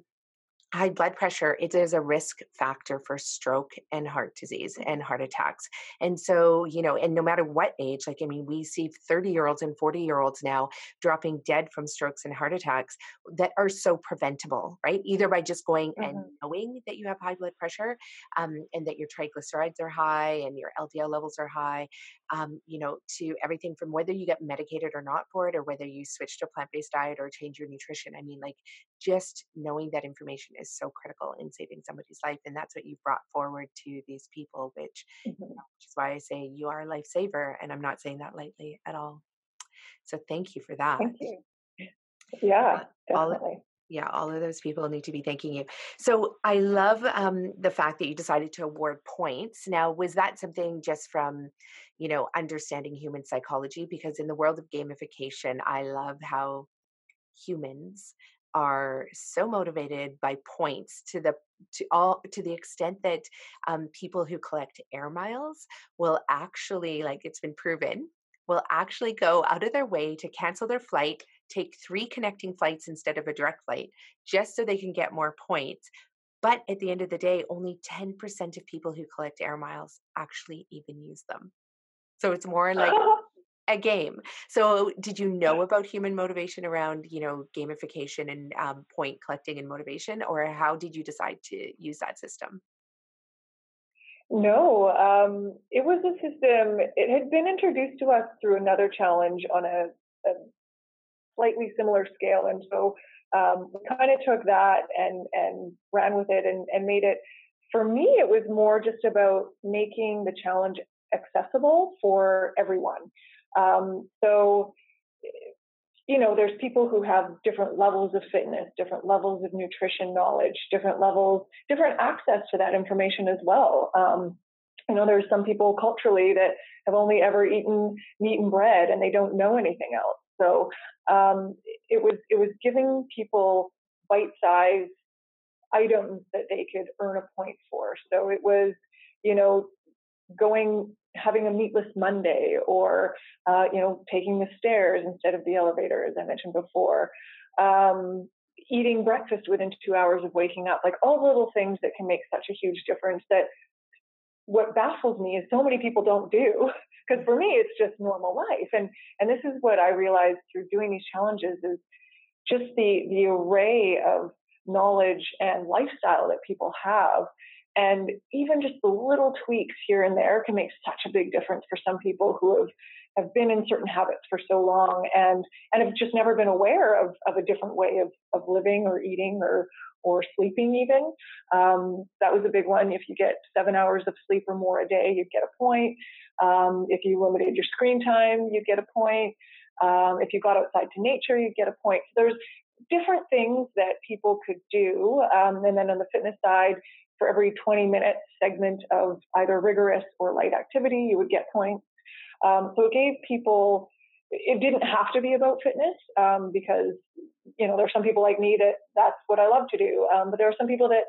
high blood pressure it is a risk factor for stroke and heart disease and heart attacks. And so you know and no matter what age like i mean we see 30 year olds and 40 year olds now dropping dead from strokes and heart attacks that are so preventable right? Either by just going mm-hmm. and knowing that you have high blood pressure um, and that your triglycerides are high and your ldl levels are high um, you know to everything from whether you get medicated or not for it or whether you switch to a plant-based diet or change your nutrition. I mean like just knowing that information is so critical in saving somebody's life and that's what you've brought forward to these people which, mm-hmm. you know, which is why i say you are a lifesaver and i'm not saying that lightly at all. So thank you for that. Thank you. Yeah definitely. yeah all of those people need to be thanking you. So i love um, the fact that you decided to award points. Now was that something just from you know understanding human psychology? Because in the world of gamification i love how humans are so motivated by points to the to all to the extent that um, people who collect air miles will actually like it's been proven will actually go out of their way to cancel their flight take three connecting flights instead of a direct flight just so they can get more points But at the end of the day, only 10% of people who collect air miles actually even use them. So it's more like (laughs) a game. So did you know about human motivation around, you know, gamification and um, point collecting and motivation, or how did you decide to use that system? No, um, it was a system. It had been introduced to us through another challenge on a, a slightly similar scale, and so um, we kind of took that and and ran with it and, and made it. For me, it was more just about making the challenge accessible for everyone. Um, so, you know, there's people who have different levels of fitness, different levels of nutrition knowledge, different levels, different access to that information as well. Um, you know, there's some people culturally that have only ever eaten meat and bread and they don't know anything else. So um, it was it was giving people bite-sized items that they could earn a point for. So it was, you know, going having a meatless Monday or uh, you know taking the stairs instead of the elevator, as I mentioned before. Um, eating breakfast within two hours of waking up, like all little things that can make such a huge difference that what baffles me is so many people don't do (laughs) because for me it's just normal life and and this is what i realized through doing these challenges is just the the array of knowledge and lifestyle that people have and even just the little tweaks here and there can make such a big difference for some people who have, have been in certain habits for so long and, and have just never been aware of, of a different way of, of living or eating or, or sleeping even. Um, that was a big one. If you get seven hours of sleep or more a day, you get a point. Um, if you limited your screen time, you get a point. Um, if you got outside to nature, you get a point. So there's different things that people could do. Um, and then on the fitness side, for every 20 minute segment of either rigorous or light activity, you would get points. Um, so it gave people, it didn't have to be about fitness um, because, you know, there are some people like me that that's what I love to do. Um, but there are some people that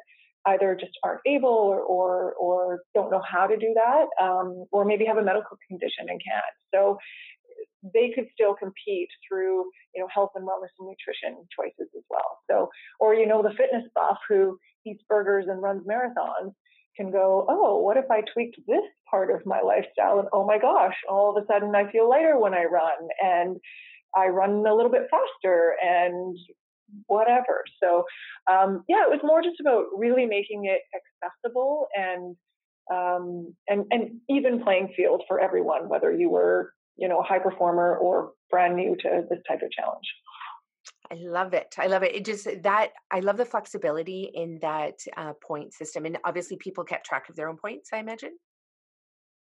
either just aren't able or, or, or don't know how to do that, um, or maybe have a medical condition and can't. So they could still compete through you know health and wellness and nutrition choices as well so or you know the fitness buff who eats burgers and runs marathons can go, oh, what if I tweaked this part of my lifestyle? And oh my gosh, all of a sudden I feel lighter when I run and I run a little bit faster and whatever. So, um, yeah, it was more just about really making it accessible and um, and and even playing field for everyone, whether you were you know a high performer or brand new to this type of challenge. I love it. I love it. It just that I love the flexibility in that uh, point system, and obviously people kept track of their own points. I imagine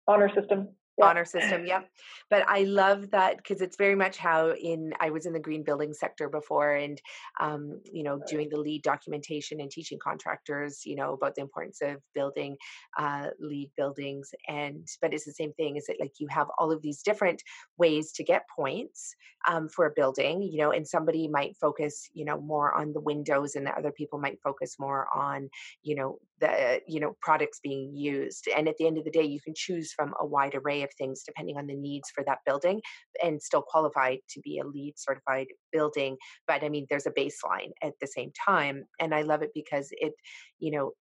honor system yeah. honor system yep but i love that because it's very much how in i was in the green building sector before and um, you know doing the LEED documentation and teaching contractors you know about the importance of building uh, LEED buildings and but it's the same thing is it like you have all of these different ways to get points um, for a building you know and somebody might focus you know more on the windows and the other people might focus more on you know the you know products being used and at the end of the day you can choose from a wide array of things depending on the needs for that building and still qualify to be a LEED certified building but i mean there's a baseline at the same time and i love it because it you know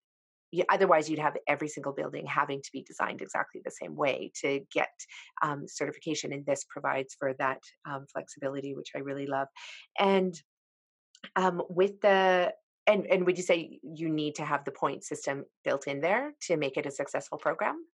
otherwise you'd have every single building having to be designed exactly the same way to get um, certification and this provides for that um, flexibility which i really love and um, with the and and would you say you need to have the point system built in there to make it a successful program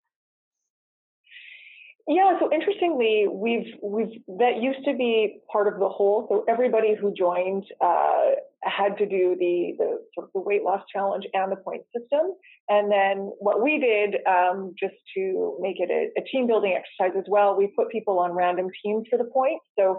yeah, so interestingly, we've we've that used to be part of the whole. So everybody who joined uh, had to do the the sort of the weight loss challenge and the point system. And then what we did, um, just to make it a, a team building exercise as well, we put people on random teams for the points. So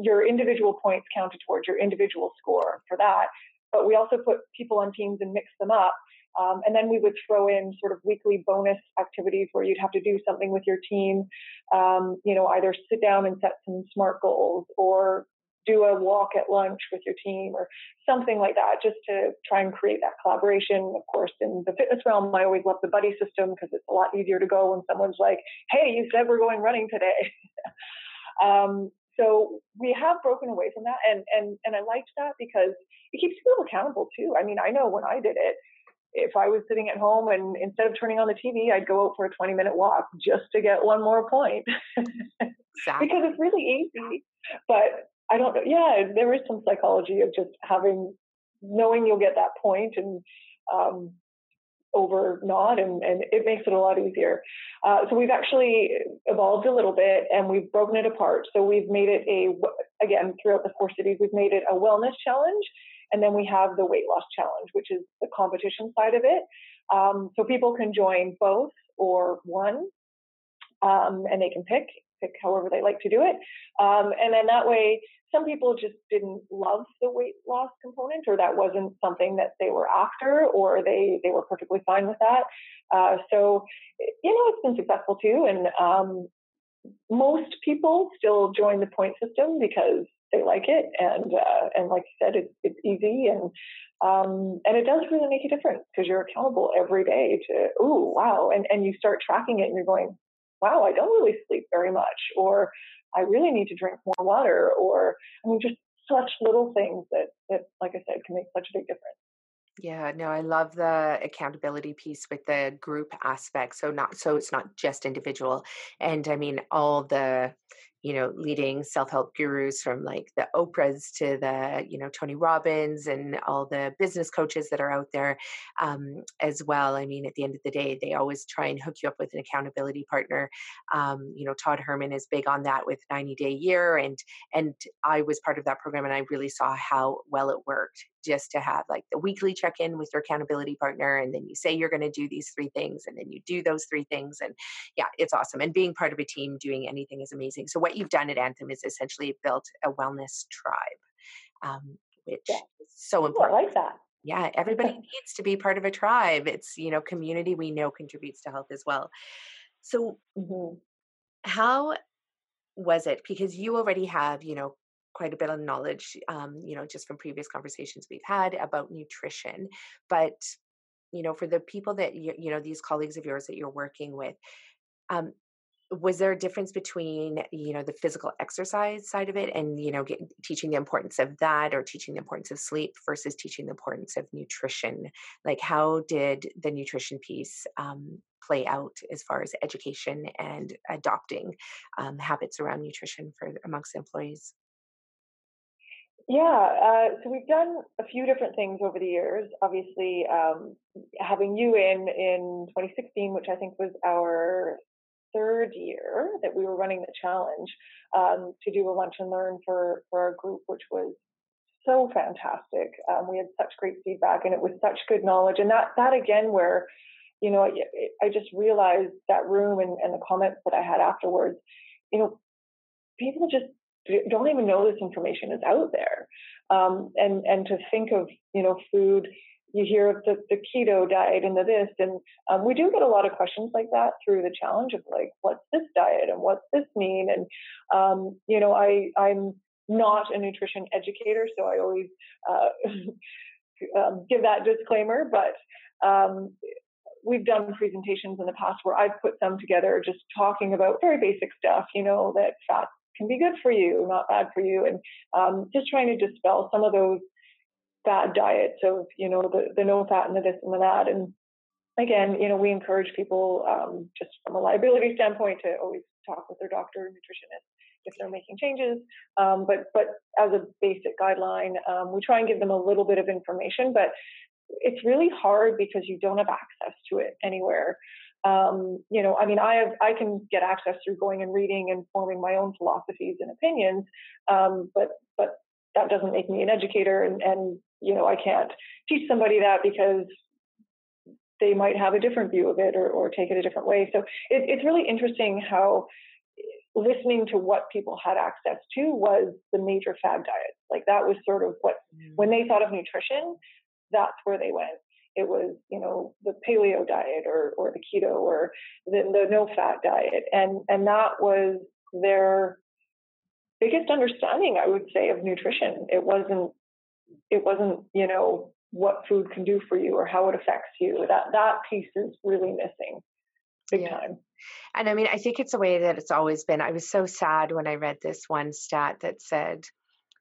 your individual points counted towards your individual score for that. But we also put people on teams and mixed them up. Um, and then we would throw in sort of weekly bonus activities where you'd have to do something with your team, um, you know, either sit down and set some SMART goals or do a walk at lunch with your team or something like that, just to try and create that collaboration. Of course, in the fitness realm, I always love the buddy system because it's a lot easier to go when someone's like, hey, you said we're going running today. (laughs) um, so we have broken away from that and and and I liked that because it keeps people accountable too. I mean, I know when I did it, if I was sitting at home and instead of turning on the TV, I'd go out for a 20 minute walk just to get one more point. exactly. (laughs) because it's really easy. But I don't know. Yeah, there is some psychology of just having, knowing you'll get that point and um, over not, and, and it makes it a lot easier. Uh, so we've actually evolved a little bit and we've broken it apart. So we've made it a, again, throughout the four cities, we've made it a wellness challenge. And then we have the weight loss challenge, which is the competition side of it. Um, so people can join both or one, um, and they can pick pick however they like to do it. Um, and then that way, some people just didn't love the weight loss component, or that wasn't something that they were after, or they they were perfectly fine with that. Uh, so, you know, it's been successful too. And um, most people still join the point system because they like it, and uh, and like you said, it's it's easy and um, and it does really make a difference because you're accountable every day to oh wow, and and you start tracking it, and you're going wow, I don't really sleep very much, or I really need to drink more water, or I mean, just such little things that, that, like I said, can make such a big difference. Yeah, no, I love the accountability piece with the group aspect. So not so it's not just individual. And I mean all the you know, leading self-help gurus from like the Oprahs to the, you know, Tony Robbins and all the business coaches that are out there um, as well. I mean, at the end of the day, they always try and hook you up with an accountability partner. Um, you know, Todd Herman is big on that with 90 Day Year, and and I was part of that program, and I really saw how well it worked just to have like the weekly check in with your accountability partner. And then you say you're going to do these three things, and then you do those three things. And yeah, it's awesome. And being part of a team doing anything is amazing. So, what you've done at Anthem is essentially built a wellness tribe, um, which yeah. is so important. I like that. Yeah, everybody (laughs) needs to be part of a tribe. It's, you know, community we know contributes to health as well. So, mm-hmm. how was it? Because you already have, you know, quite a bit of knowledge, um, you know, just from previous conversations we've had about nutrition. But, you know, for the people that, you, you know, these colleagues of yours that you're working with, um, was there a difference between you know the physical exercise side of it and you know get, teaching the importance of that or teaching the importance of sleep versus teaching the importance of nutrition like how did the nutrition piece um, play out as far as education and adopting um, habits around nutrition for amongst employees yeah, uh, so we've done a few different things over the years. Obviously, um, having you in in 2016, which I think was our third year that we were running the challenge, um, to do a lunch and learn for for our group, which was so fantastic. Um, we had such great feedback, and it was such good knowledge. And that that again, where you know, I, just realized that room and, and the comments that I had afterwards. You know, people just don't even know this information is out there. Um, and and to think of you know food, you hear of the, the keto diet and the this, and um, we do get a lot of questions like that through the challenge of like, what's this diet and what's this mean? And um, you know, I I'm not a nutrition educator, so I always uh, (laughs) um, give that disclaimer, but um, we've done presentations in the past where I've put them together just talking about very basic stuff, you know, that fats can be good for you, not bad for you, and um, just trying to dispel some of those bad diets of you know the the no fat and the this and the that. And again, you know, we encourage people um, just from a liability standpoint to always talk with their doctor or nutritionist if they're making changes. Um, but but as a basic guideline, um, we try and give them a little bit of information, but it's really hard because you don't have access to it anywhere um, you know, I mean, I have I can get access through going and reading and forming my own philosophies and opinions, um, but but that doesn't make me an educator, and and you know, I can't teach somebody that because they might have a different view of it or, or take it a different way. So it, it's really interesting how listening to what people had access to was the major fad diet. Like that was sort of what, when they thought of nutrition, that's where they went it was you know the paleo diet or or the keto or the, the no fat diet and and that was their biggest understanding i would say of nutrition it wasn't it wasn't you know what food can do for you or how it affects you that that piece is really missing big yeah. time and i mean i think it's a way that it's always been i was so sad when i read this one stat that said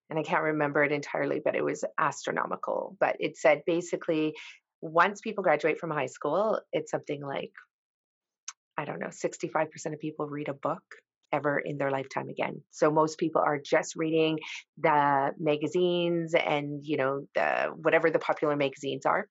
and I can't remember it entirely, but it was astronomical. But it said basically once people graduate from high school, it's something like, I don't know, 65% of people read a book ever in their lifetime again. So most people are just reading the magazines and, you know, the whatever the popular magazines are.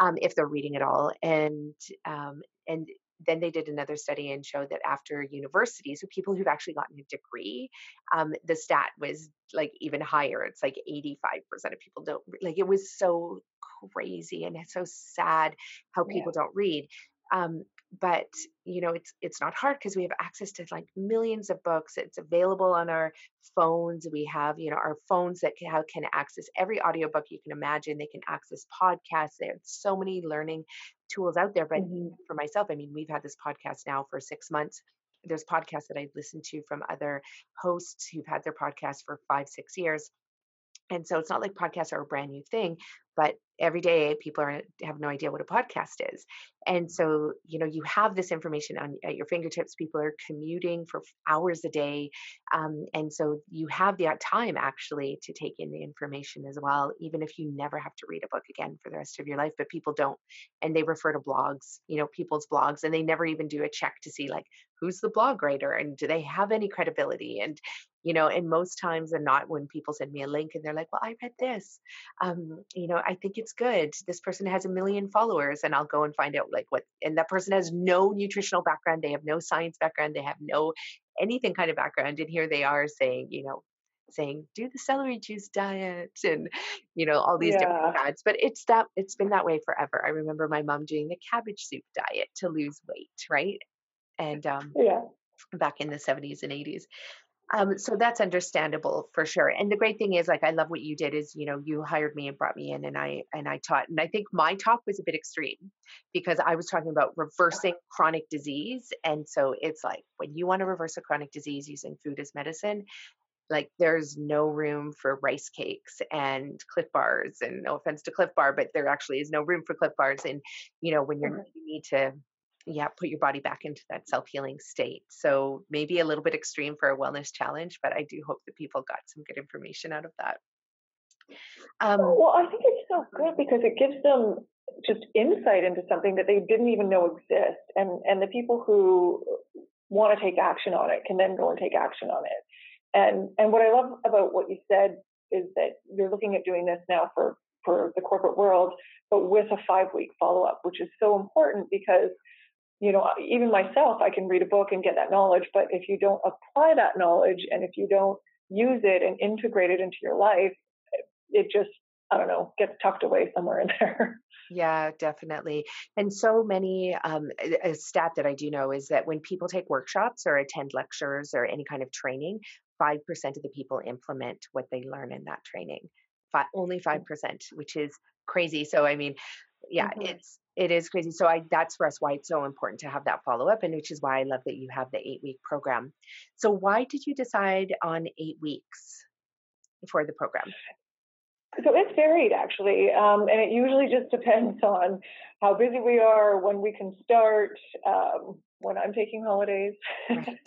Um, if they're reading at all, and um, and then they did another study and showed that after university, so people who've actually gotten a degree, um, the stat was like even higher. It's like 85% of people don't like it was so crazy and it's so sad how people yeah. don't read. Um, but you know it's it's not hard because we have access to like millions of books. It's available on our phones. We have you know our phones that can, can access every audiobook you can imagine. They can access podcasts. There's so many learning tools out there. But mm-hmm. for myself i mean we've had this podcast now for six months. There's podcasts that i listen to from other hosts who've had their podcast for five six years. And so it's not like podcasts are a brand new thing but every day people are have no idea what a podcast is. And so you know you have this information on at your fingertips people are commuting for hours a day um, and so you have that time actually to take in the information as well even if you never have to read a book again for the rest of your life but people don't and they refer to blogs you know people's blogs and they never even do a check to see like who's the blog writer and do they have any credibility? And you know and most times and not when people send me a link and they're like well i read this um, you know i think it's good. This person has a million followers and i'll go and find out like what and that person has no nutritional background they have no science background they have no anything kind of background and here they are saying you know saying do the celery juice diet and you know all these yeah. different ads but it's that it's been that way forever. I remember my mom doing the cabbage soup diet to lose weight right? And um yeah. back in the 70s and 80s um, so that's understandable for sure. And the great thing is, like, I love what you did is, you know, you hired me and brought me in, and I and I taught. And I think my talk was a bit extreme because I was talking about reversing chronic disease. And so it's like when you want to reverse a chronic disease using food as medicine, like there's no room for rice cakes and Clif bars. And no offense to Clif bar, but there actually is no room for Clif bars. And you know, when you're mm-hmm. you need to yeah, put your body back into that self healing state. So maybe a little bit extreme for a wellness challenge, but I do hope that people got some good information out of that. Um, well, I think it's so good because it gives them just insight into something that they didn't even know exist, and and the people who want to take action on it can then go and take action on it. And and what I love about what you said is that you're looking at doing this now for for the corporate world, but with a five week follow up, which is so important because you know, even myself, I can read a book and get that knowledge, but if you don't apply that knowledge and if you don't use it and integrate it into your life, it just, I don't know, gets tucked away somewhere in (laughs) there. Yeah, definitely. And so many, um, a stat that I do know is that when people take workshops or attend lectures or any kind of training, 5% of the people implement what they learn in that training. Five, only 5%, which is crazy. So, I mean, yeah, mm-hmm. it's it is crazy. So I that's for us why it's so important to have that follow up, and which is why I love that you have the eight week program. So why did you decide on eight weeks for the program? So it's varied actually, um, and it usually just (laughs) depends on how busy we are, when we can start, um, when I'm taking holidays. Right. (laughs)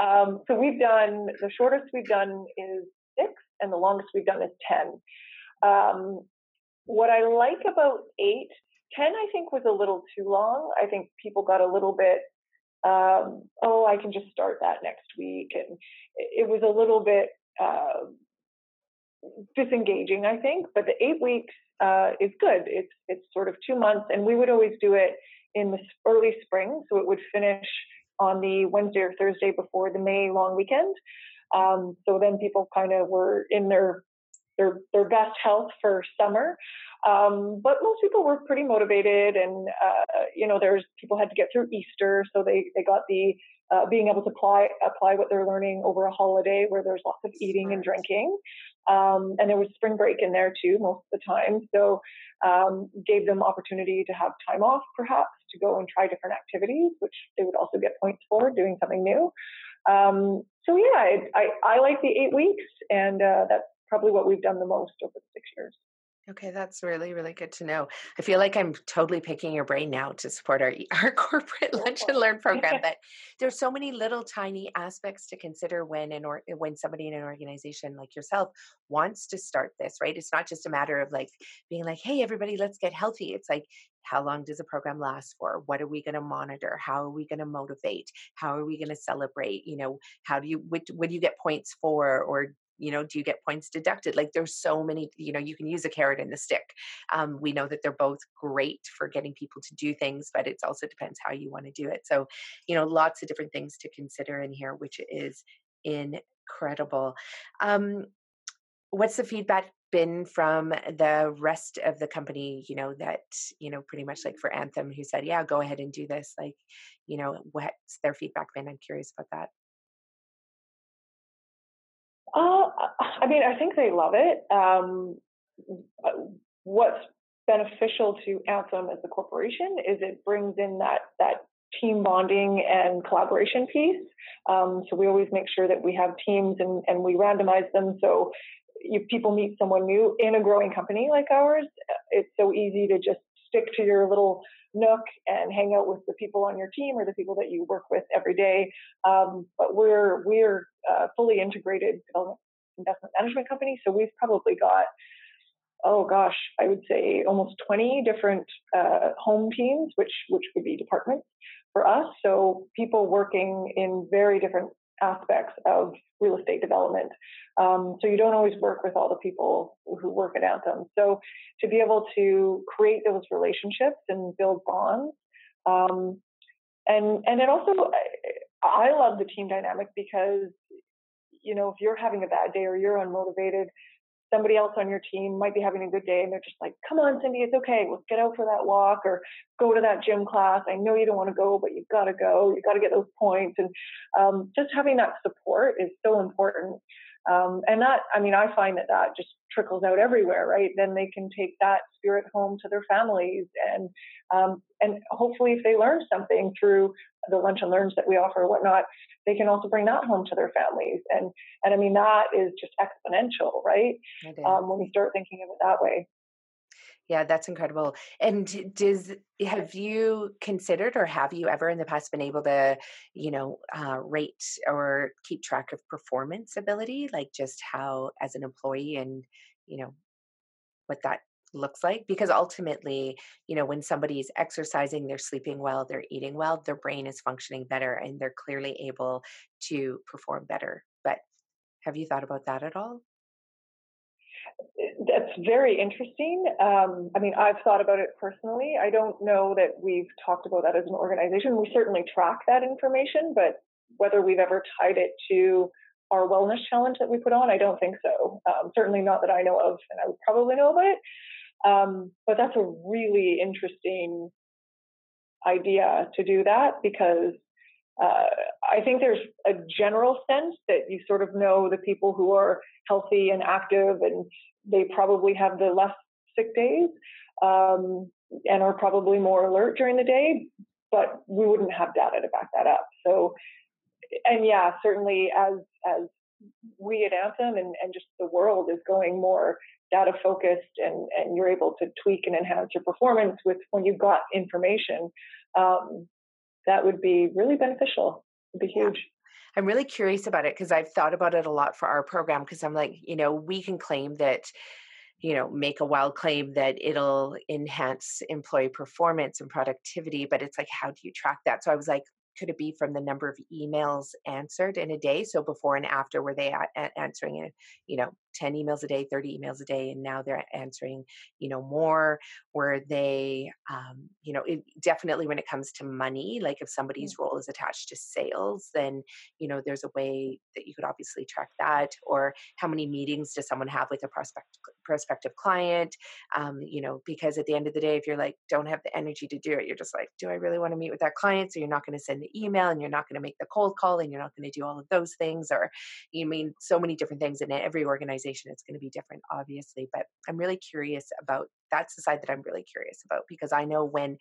um, so we've done the shortest we've done is six, and the longest we've done is ten. Um, what I like about eight 10, I think, was a little too long. I think people got a little bit, um, oh, I can just start that next week. And it was a little bit uh, disengaging, I think. But the eight weeks uh, is good. It's, it's sort of two months. And we would always do it in the early spring. So it would finish on the Wednesday or Thursday before the May long weekend. Um, so then people kind of were in their their their best health for summer. Um, but most people were pretty motivated, and uh, you know, there's people had to get through Easter, so they they got the uh, being able to apply apply what they're learning over a holiday where there's lots of eating and drinking. Um, and there was spring break in there too most of the time, so um, gave them opportunity to have time off, perhaps to go and try different activities, which they would also get points for doing something new. Um, so yeah, I, I, I like the eight weeks, and uh, that's probably what we've done the most over the six years. Okay, that's really, really good to know. I feel like I'm totally picking your brain now to support our (laughs) our corporate lunch and learn program. (laughs) But there's so many little tiny aspects to consider when an or when somebody in an organization like yourself wants to start this, right? It's not just a matter of like being like, hey, everybody, let's get healthy. It's like, how long does a program last for? What are we going to monitor? How are we going to motivate? How are we going to celebrate? You know, how do you what, what do you get points for or you know do you get points deducted? Like there's so many you know you can use a carrot and a stick. Um, we know that they're both great for getting people to do things but it also depends how you want to do it. So you know lots of different things to consider in here which is incredible. Um, what's the feedback been from the rest of the company you know that you know pretty much like for anthem who said yeah go ahead and do this like you know what's their feedback been? I'm curious about that uh, I mean, I think they love it. Um, what's beneficial to Anthem as a corporation is it brings in that that team bonding and collaboration piece. Um, so we always make sure that we have teams and, and we randomize them. So if people meet someone new in a growing company like ours, it's so easy to just stick to your little nook and hang out with the people on your team or the people that you work with every day. Um, but we're we're uh, fully integrated investment management company, so we've probably got oh gosh, I would say almost 20 different uh, home teams, which which would be departments for us. So people working in very different aspects of real estate development. Um, so you don't always work with all the people who work at Anthem. So to be able to create those relationships and build bonds, um, and and it also I love the team dynamic because you know if you're having a bad day or you're unmotivated, somebody else on your team might be having a good day and they're just like, come on, Cindy, it's okay. Let's get out for that walk or go to that gym class. I know you don't want to go, but you've got to go. You've got to get those points. And um, just having that support is so important. Um, and that, I mean, I find that that just trickles out everywhere, right? Then they can take that spirit home to their families, and um, and hopefully, if they learn something through the lunch and learns that we offer, or whatnot, they can also bring that home to their families, and and I mean that is just exponential, right? Um, when we start thinking of it that way. Yeah, that's incredible. And does have you considered or have you ever in the past been able to, you know, uh, rate or keep track of performance ability, like just how as an employee and, you know, what that looks like? Because ultimately you know when somebody is exercising they're sleeping well they're eating well their brain is functioning better and they're clearly able to perform better. But have you thought about that at all that's very interesting. Um, I mean, I've thought about it personally. I don't know that we've talked about that as an organization. We certainly track that information, but whether we've ever tied it to our wellness challenge that we put on, I don't think so. Um, certainly not that I know of, and I would probably know about it. Um, but that's a really interesting idea to do that because uh, I think there's a general sense that you sort of know the people who are healthy and active, and they probably have the less sick days um, and are probably more alert during the day. But we wouldn't have data to back that up. So, and yeah, certainly as as we at Anthem and, and just the world is going more data focused and, and you're able to tweak and enhance your performance with when you've got information. Um, that would be really beneficial. It'd be huge. Yeah. I'm really curious about it because I've thought about it a lot for our program because I'm like, you know, we can claim that, you know, make a wild claim that it'll enhance employee performance and productivity, but it's like, how do you track that? So I was like, could it be from the number of emails answered in a day so before and after were they a- answering you know 10 emails a day 30 emails a day and now they're answering you know more where they um, you know it, definitely when it comes to money like if somebody's mm. role is attached to sales then you know there's a way that you could obviously track that or how many meetings does someone have with a prospect prospective client um, you know because at the end of the day if you're like don't have the energy to do it you're just like do i really want to meet with that client so you're not going to send the email and you're not going to make the cold call and you're not going to do all of those things or you mean so many different things in every organization it's going to be different obviously but i'm really curious about that's the side that i'm really curious about because i know when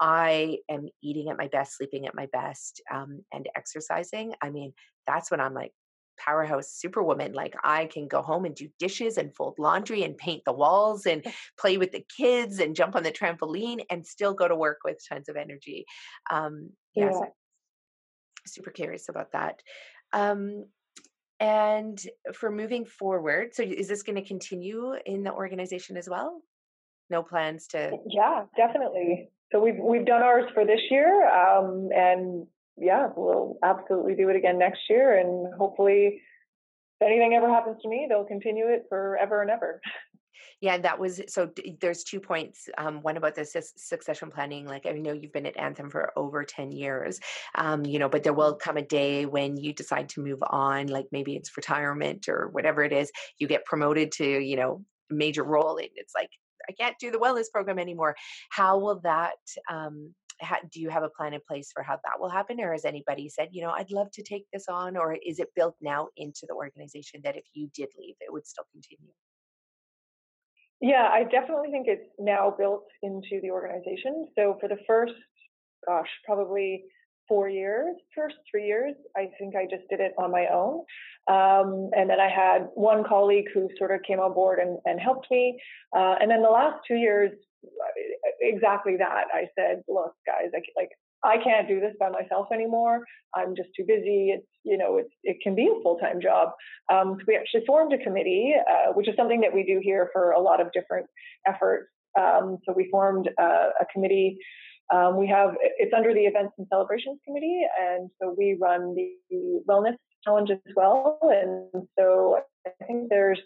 I am eating at my best, sleeping at my best, um, and exercising. I mean, that's when I'm like powerhouse superwoman. Like I can go home and do dishes and fold laundry and paint the walls and (laughs) play with the kids and jump on the trampoline and still go to work with tons of energy. Um, yes, yeah. super curious about that. Um, and for moving forward, so is this going to continue in the organization as well? No plans to? Yeah, definitely. So we've we've done ours for this year, um, and yeah, we'll absolutely do it again next year, and hopefully, if anything ever happens to me, they'll continue it forever and ever. (laughs) Yeah, that was so. There's two points. Um, one about the succession planning. Like I know you've been at Anthem for over ten years, um, you know, but there will mm-hmm. come a day when you decide to move on. Like maybe it's retirement or whatever it is. You get promoted to, you know, major role. And it's like I can't do the wellness program anymore. How will that um, do you have a plan in place for how that will happen or has anybody said you know i'd love to take this on or is it built now into the organization that if you did leave it would still continue yeah i definitely think it's now built into the organization. So for the first gosh probably four years first three years i think i just did it on my own. Um, and then i had one colleague who sort of came on board and, and helped me. Uh, and then the last two years exactly that. I said, look, guys, I, like I can't do this by myself anymore. I'm just too busy. It's you know, it's it can be a full time job. Um, so we actually formed a committee, uh, which is something that we do here for a lot of different efforts. Um, so we formed uh, a committee. Um, we have it's under the events and celebrations committee, and so we run the wellness challenge as well. And so I think there's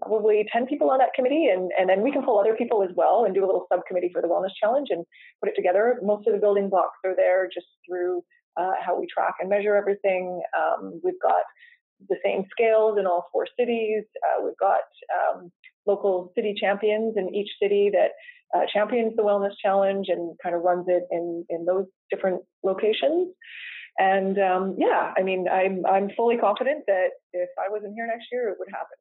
probably 10 people on that committee and, and then we can pull other people as well and do a little subcommittee for the wellness challenge and put it together. Most of the building blocks are there just through uh, how we track and measure everything. Um, we've got the same scales in all four cities. Uh, we've got um, local city champions in each city that uh, champions the wellness challenge and kind of runs it in, in those different locations. And um, yeah, I mean, I'm I'm fully confident that if I wasn't here next year, it would happen.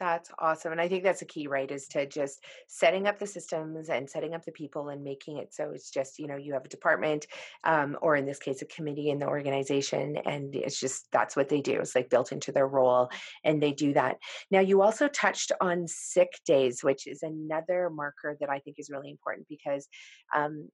That's awesome. And I think that's a key, right? Is to just setting up the systems and setting up the people and making it so it's just, you know, you have a department, um, or in this case, a committee in the organization. And it's just that's what they do. It's like built into their role and they do that. Now, you also touched on sick days, which is another marker that I think is really important because um,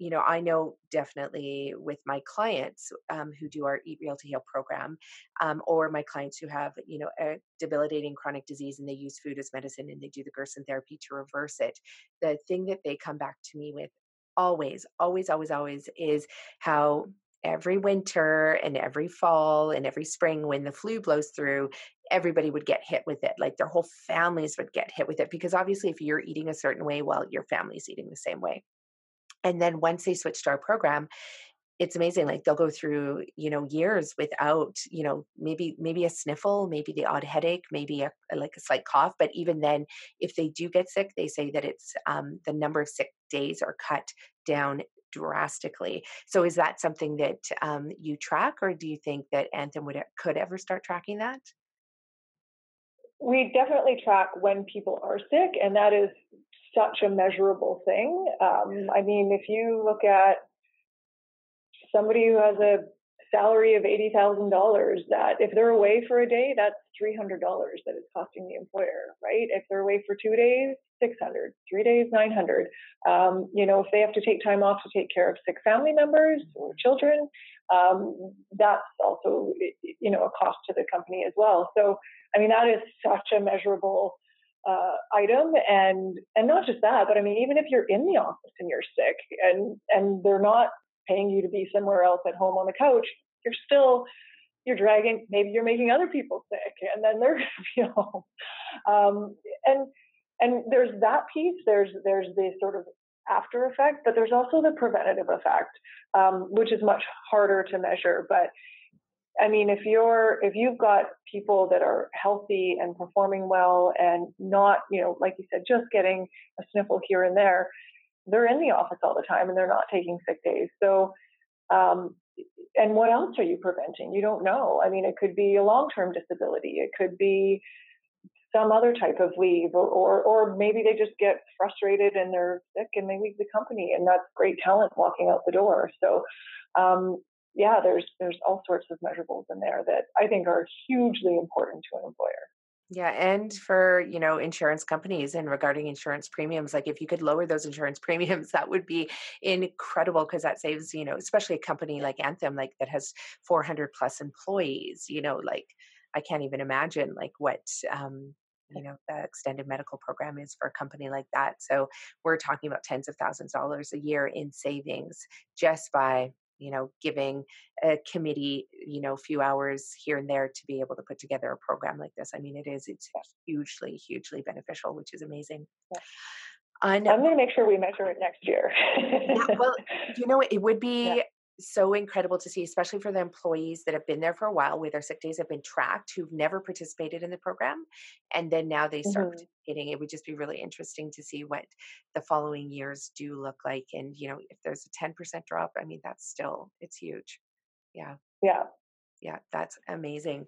you know, I know definitely with my clients um, who do our Eat Real to Heal program, um, or my clients who have, you know, a debilitating chronic disease and they use food as medicine and they do the Gerson therapy to reverse it. The thing that they come back to me with always, always, always, always is how every winter and every fall and every spring when the flu blows through everybody would get hit with it like their whole families would get hit with it because obviously if you're eating a certain way well your family's eating the same way and then once they switch to our program it's amazing like they'll go through you know years without you know maybe maybe a sniffle maybe the odd headache maybe a, like a slight cough but even then if they do get sick they say that it's um, the number of sick days are cut down drastically. So is that something that um, you track or do you think that anthem would could ever start tracking that? We definitely track when people are sick and that is such a measurable thing. Um, I mean, if you look at somebody who has a salary of eighty thousand dollars, that if they're away for a day, that's three hundred dollars that is costing the employer, right? If they're away for two days, 600, three days, nine hundred. Um, you know, if they have to take time off to take care of sick family members or children, um, that's also you know a cost to the company as well. So, I mean, that is such a measurable uh, item and and not just that but i mean even if you're in the office and you're sick and and they're not paying you to be somewhere else at home on the couch you're still you're dragging maybe you're making other people sick and then they're (laughs) going to be home. Um, and and there's that piece there's there's the sort of after effect but there's also the preventative effect um, which is much harder to measure but I mean, if you're if you've got people that are healthy and performing well and not, you know, like you said, just getting a sniffle here and there, they're in the office all the time and they're not taking sick days. So, um, and what else are you preventing? You don't know. I mean, it could be a long-term disability. It could be some other type of leave, or, or or maybe they just get frustrated and they're sick and they leave the company, and that's great talent walking out the door. So, um, yeah, there's there's all sorts of measurables in there that I think are hugely important to an employer. Yeah, and for, you know, insurance companies and regarding insurance premiums, like if you could lower those insurance (laughs) premiums, that would be incredible because that saves, you know, especially a company like Anthem, like that has 400 plus employees, you know, like I can't even imagine like what, um, you know the extended medical program is for a company like that so we're talking about tens of thousands of dollars a year in savings just by you know giving a committee you know a few hours here and there to be able to put together a program like this i mean it is it's hugely hugely beneficial which is amazing yeah. I'm going to make sure we measure it next year. yeah, well, you know, it would (laughs) be yeah so incredible to see, especially for the employees that have been there for a while, where their sick days have been tracked, who've never participated in the program, and then now they start mm-hmm. participating. It would just be really interesting to see what the following years do look like. And you know, if there's a ten percent drop, I mean, that's still it's huge. Yeah. Yeah yeah, that's amazing.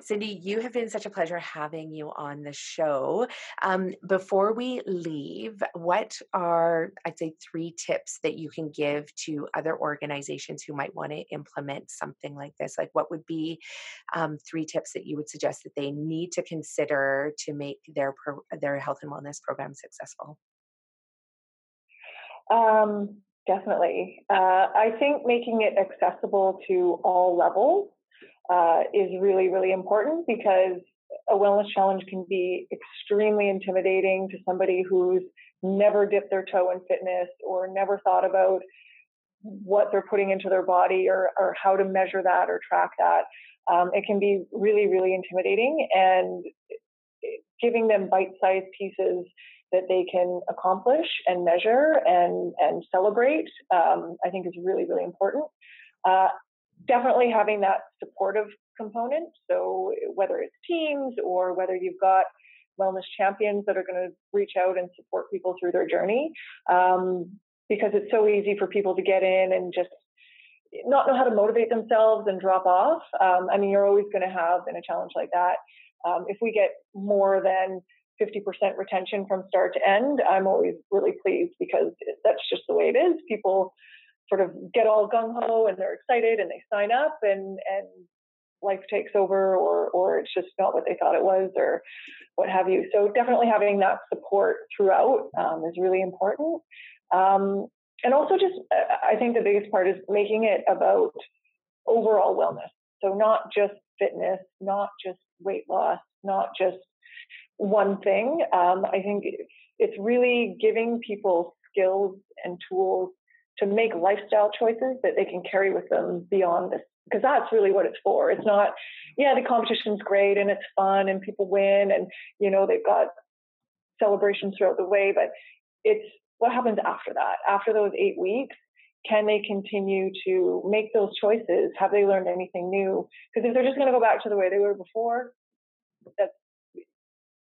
Cindy, you have been such a pleasure having you on the show. Um, before we leave, what are, I'd say, three tips that you can give to other organizations who might want to implement something like this? Like, what would be um, three tips that you would suggest that they need to consider to make their pro- their health and wellness program successful? Um, definitely. Uh, I think making it accessible to all levels uh, is really, really important because a wellness challenge can be extremely intimidating to somebody who's never dipped their toe in fitness or never thought about what they're putting into their body or, or how to measure that or track that. Um, it can be really, really intimidating and giving them bite-sized pieces that they can accomplish and measure and, and celebrate, um, I think is really, really important. Uh, definitely having that supportive component. So whether it's teams or whether you've got wellness champions that are going to reach out and support people through their journey, um, because it's so easy for people to get in and just not know how to motivate themselves and drop off. Um, I mean, you're always going to have in a challenge like that. Um, if we get more than 50% retention from start to end, I'm always really pleased because that's just the way it is. People sort of get all gung ho and they're excited and they sign up and and life takes over or or it's just not what they thought it was or what have you. So definitely having that support throughout um, is really important. Um, and also just I think the biggest part is making it about overall wellness. So not just fitness, not just weight loss, not just one thing. Um, I think it's really giving people skills and tools to make lifestyle choices that they can carry with them beyond this because that's really what it's for. It's not, yeah, the competition's great and it's fun and people win and you know they've got celebrations throughout the way, but it's what happens after that. After those eight weeks, can they continue to make those choices? Have they learned anything new? Because if they're just going to go back to the way they were before, that's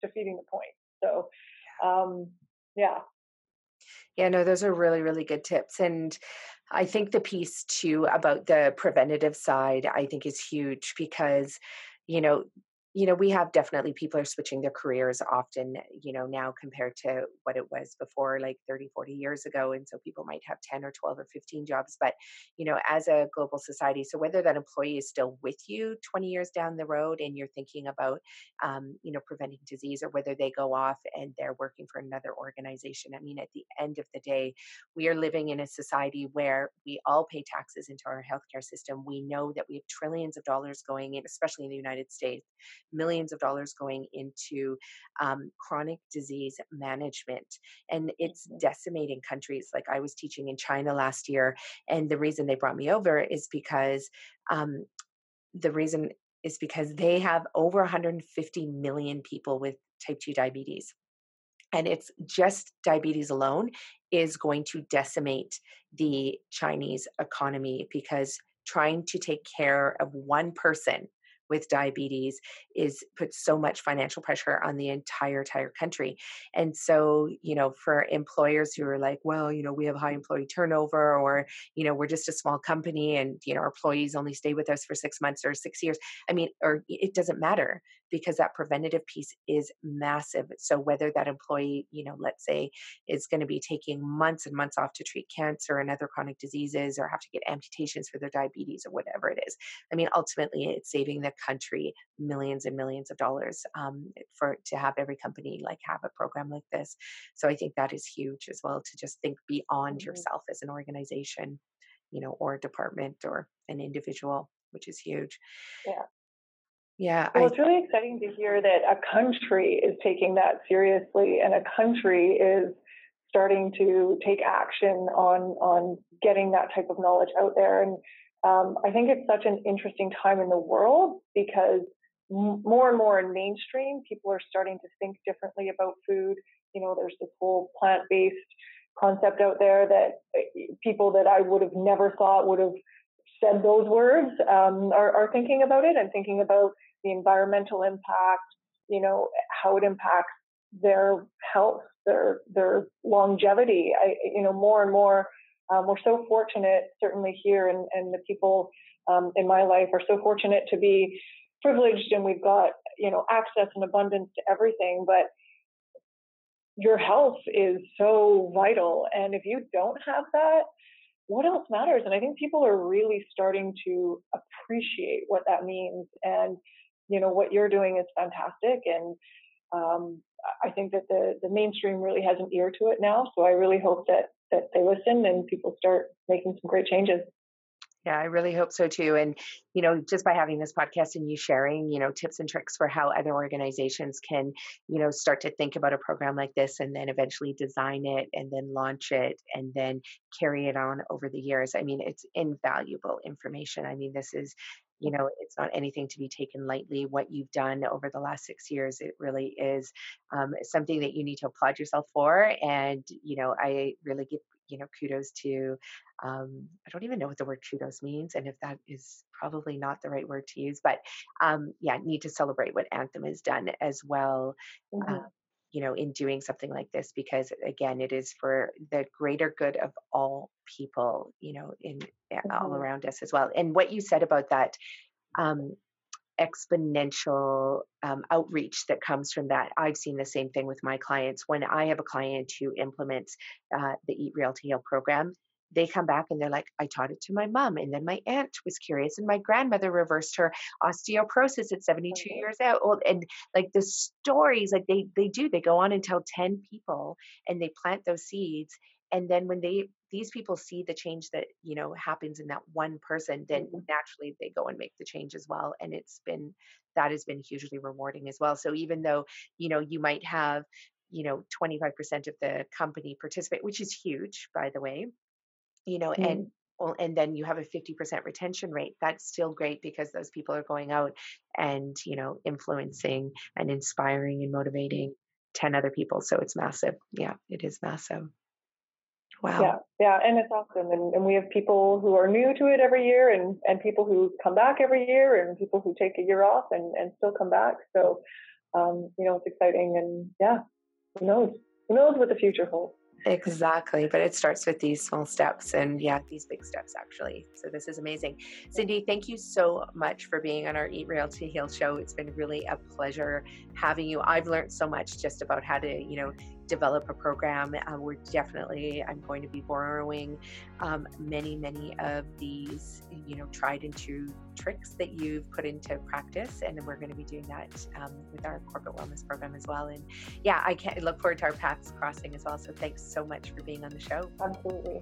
defeating the point. So, um, yeah, yeah, no, those are really, really good tips. And I think the piece too about the preventative side, I think is huge because, you know, you know, we have definitely people are switching their careers often, you know, now compared to what it was before, like 30, 40 years ago. And so people might have 10 or 12 or 15 jobs. But, you know, as a global society, so whether that employee is still with you 20 years down the road and you're thinking about, um, you know, preventing disease or whether they go off and they're working for another organization, I mean, at the end of the day, we are living in a society where we all pay taxes into our healthcare system. We know that we have trillions of dollars going in, especially in the United States millions of dollars going into um, chronic disease management. And it's mm-hmm. decimating countries. Like I was teaching in China last year, and the reason they brought me over is because um, the reason is because they have over 150 million people with type 2 diabetes and it's just diabetes alone is going to decimate the Chinese economy because trying to take care of one person with diabetes is puts so much financial pressure on the entire entire country. And so you know for employers who are like well you know we have high employee turnover or you know we're just a small company and you know our employees only stay with us for 6 months or 6 years i mean or it doesn't matter because that preventative piece is massive. So whether that employee you know let's say is going to be taking months and months off to treat cancer and other chronic diseases or have to get amputations for their diabetes or whatever it is i mean ultimately it's saving the country millions and millions of dollars um, for to have every company like have a program like this so i think that is huge as well to just think beyond mm-hmm. yourself as an organization you know or a department or an individual which is huge yeah yeah. Well, I, it's really exciting to hear that a country is taking that seriously and a country is starting to take action on on getting that type of knowledge out there. And um, I think it's such an interesting time in the world because more and more in mainstream, people are starting to think differently about food. You know, there's this whole plant based concept out there that eh, people that I would have never thought would have said those words um, are, are, thinking about it and thinking about the environmental impact, you know, how it impacts their health, their their longevity. I, you know, more and more, um, we're so fortunate, certainly here, and and the people um, in my life are so fortunate to be privileged, and we've got you know access and abundance to everything, but your health is so vital, and if you don't have that, what else matters? And I think people are really starting to appreciate what that means. And you know what you're doing is fantastic and um, I think that the the mainstream really has an ear to it now. So I really hope that that they listen and people start making some great changes. Yeah, I really hope so too. And, you know, just by having this podcast and you sharing, you know, tips and tricks for how other organizations can, you know, start to think about a program like this and then eventually design it and then launch it and then carry it on over the years. I mean, it's invaluable information. I mean, this is, you know it's not anything to be taken lightly what you've done over the last six years it really is um, something that you need to applaud yourself for and you know i really give you know kudos to um, i don't even know what the word kudos means and if that is probably not the right word to use but um, yeah need to celebrate what anthem has done as well mm-hmm. uh, you know in doing something like this because again it is for the greater good of all people you know in mm-hmm. all around us as well and what you said about that um, exponential um, outreach that comes from that. I've seen the same thing with my clients. When I have a client who implements uh, the Eat Real to Heal program, they come back and they're like, I taught it to my mom. And then my aunt was curious, and my grandmother reversed her osteoporosis at 72 years old. And like the stories, like they they do, they go on and tell 10 people and they plant those seeds. And then when they these people see the change that you know happens in that one person, then mm-hmm. naturally they go and make the change as well. And it's been that has been hugely rewarding as well. So even though you know you might have you know 25% of the company participate which is huge by the way you know, mm-hmm. and and then you have a 50% retention rate. That's still great because those people are going out and, you know, influencing and inspiring and motivating 10 other people. So it's massive. Yeah, it is massive. Wow. Yeah, yeah, and it's awesome. And, and we have people who are new to it every year, and and people who come back every year, and people who take a year off and and still come back. So, um, you know, it's exciting, and yeah, who knows? Who knows what the future holds? Exactly. But it starts with these small steps and yeah, these big steps actually. So this is amazing. Cindy, thank you so much for being on our Eat Real to Heal show. It's been really a pleasure having you. I've learned so much just about how to, you know, develop a program. Uh, we're definitely, I'm going to be borrowing um, many, many of these, you know, tried and true tricks that you've put into practice. And we're going to be doing that um, with our corporate wellness program as well. And yeah, I can't look forward to our paths crossing as well. So thanks so much for being on the show. Absolutely.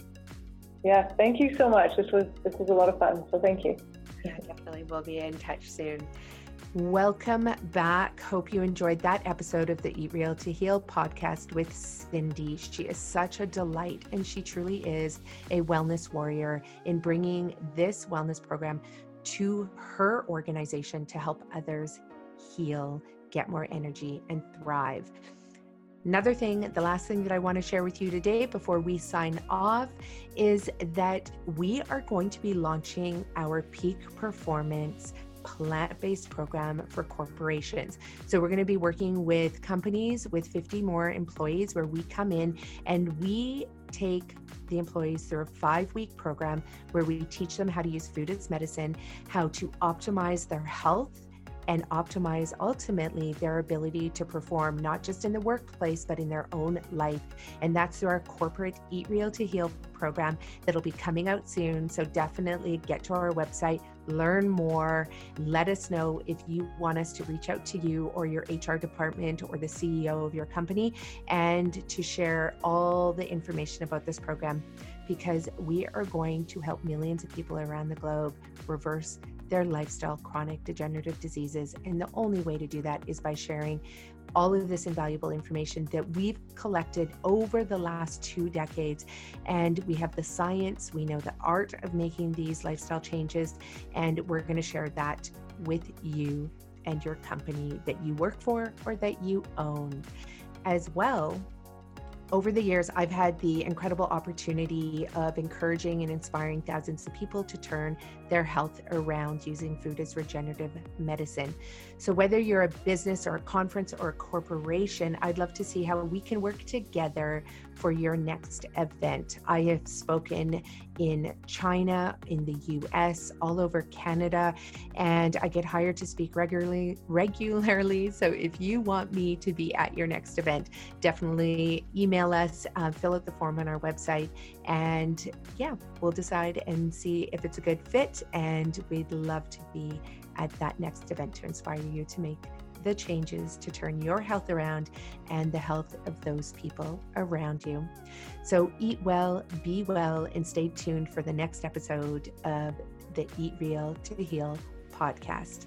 Yeah, thank you so much. This was this was a lot of fun. So thank you. Yeah, definitely. We'll be in touch soon. Welcome back. Hope you enjoyed that episode of the Eat Real to Heal podcast with Cindy. She is such a delight, and she truly is a wellness warrior in bringing this wellness program to her organization to help others heal, get more energy, and thrive. Another thing, the last thing that I want to share with you today before we sign off is that we are going to be launching our peak performance plant based program for corporations. So, we're going to be working with companies with 50 more employees where we come in and we take the employees through a five week program where we teach them how to use food as medicine, how to optimize their health and optimize ultimately their ability to perform not just in the workplace but in their own life. And that's through our corporate eat real to heal program that'll be coming out soon. So definitely get to our website learn more let us know if you want us to reach out to you or your hr department or the ceo of your company and to share all the information about this program because we are going to help millions of people around the globe reverse their lifestyle chronic degenerative diseases. And the only way to do that is by sharing all of this invaluable information that we've collected over the last two decades. And we have the science, we know the art of making these lifestyle changes, and we're going to share that with you and your company that you work for or that you own. As well, over the years, I've had the incredible opportunity of encouraging and inspiring thousands of people to turn their health around using food as regenerative medicine. So, whether you're a business or a conference or a corporation, I'd love to see how we can work together for your next event. I have spoken in China, in the US, all over Canada, and I get hired to speak regularly regularly. So if you want me to be at your next event, definitely email us, uh, fill out the form on our website, and yeah, we'll decide and see if it's a good fit. And we'd love to be at that next event to inspire you to make the changes to turn your health around and the health of those people around you. So eat well, be well, and stay tuned for the next episode of the Eat Real to Heal podcast.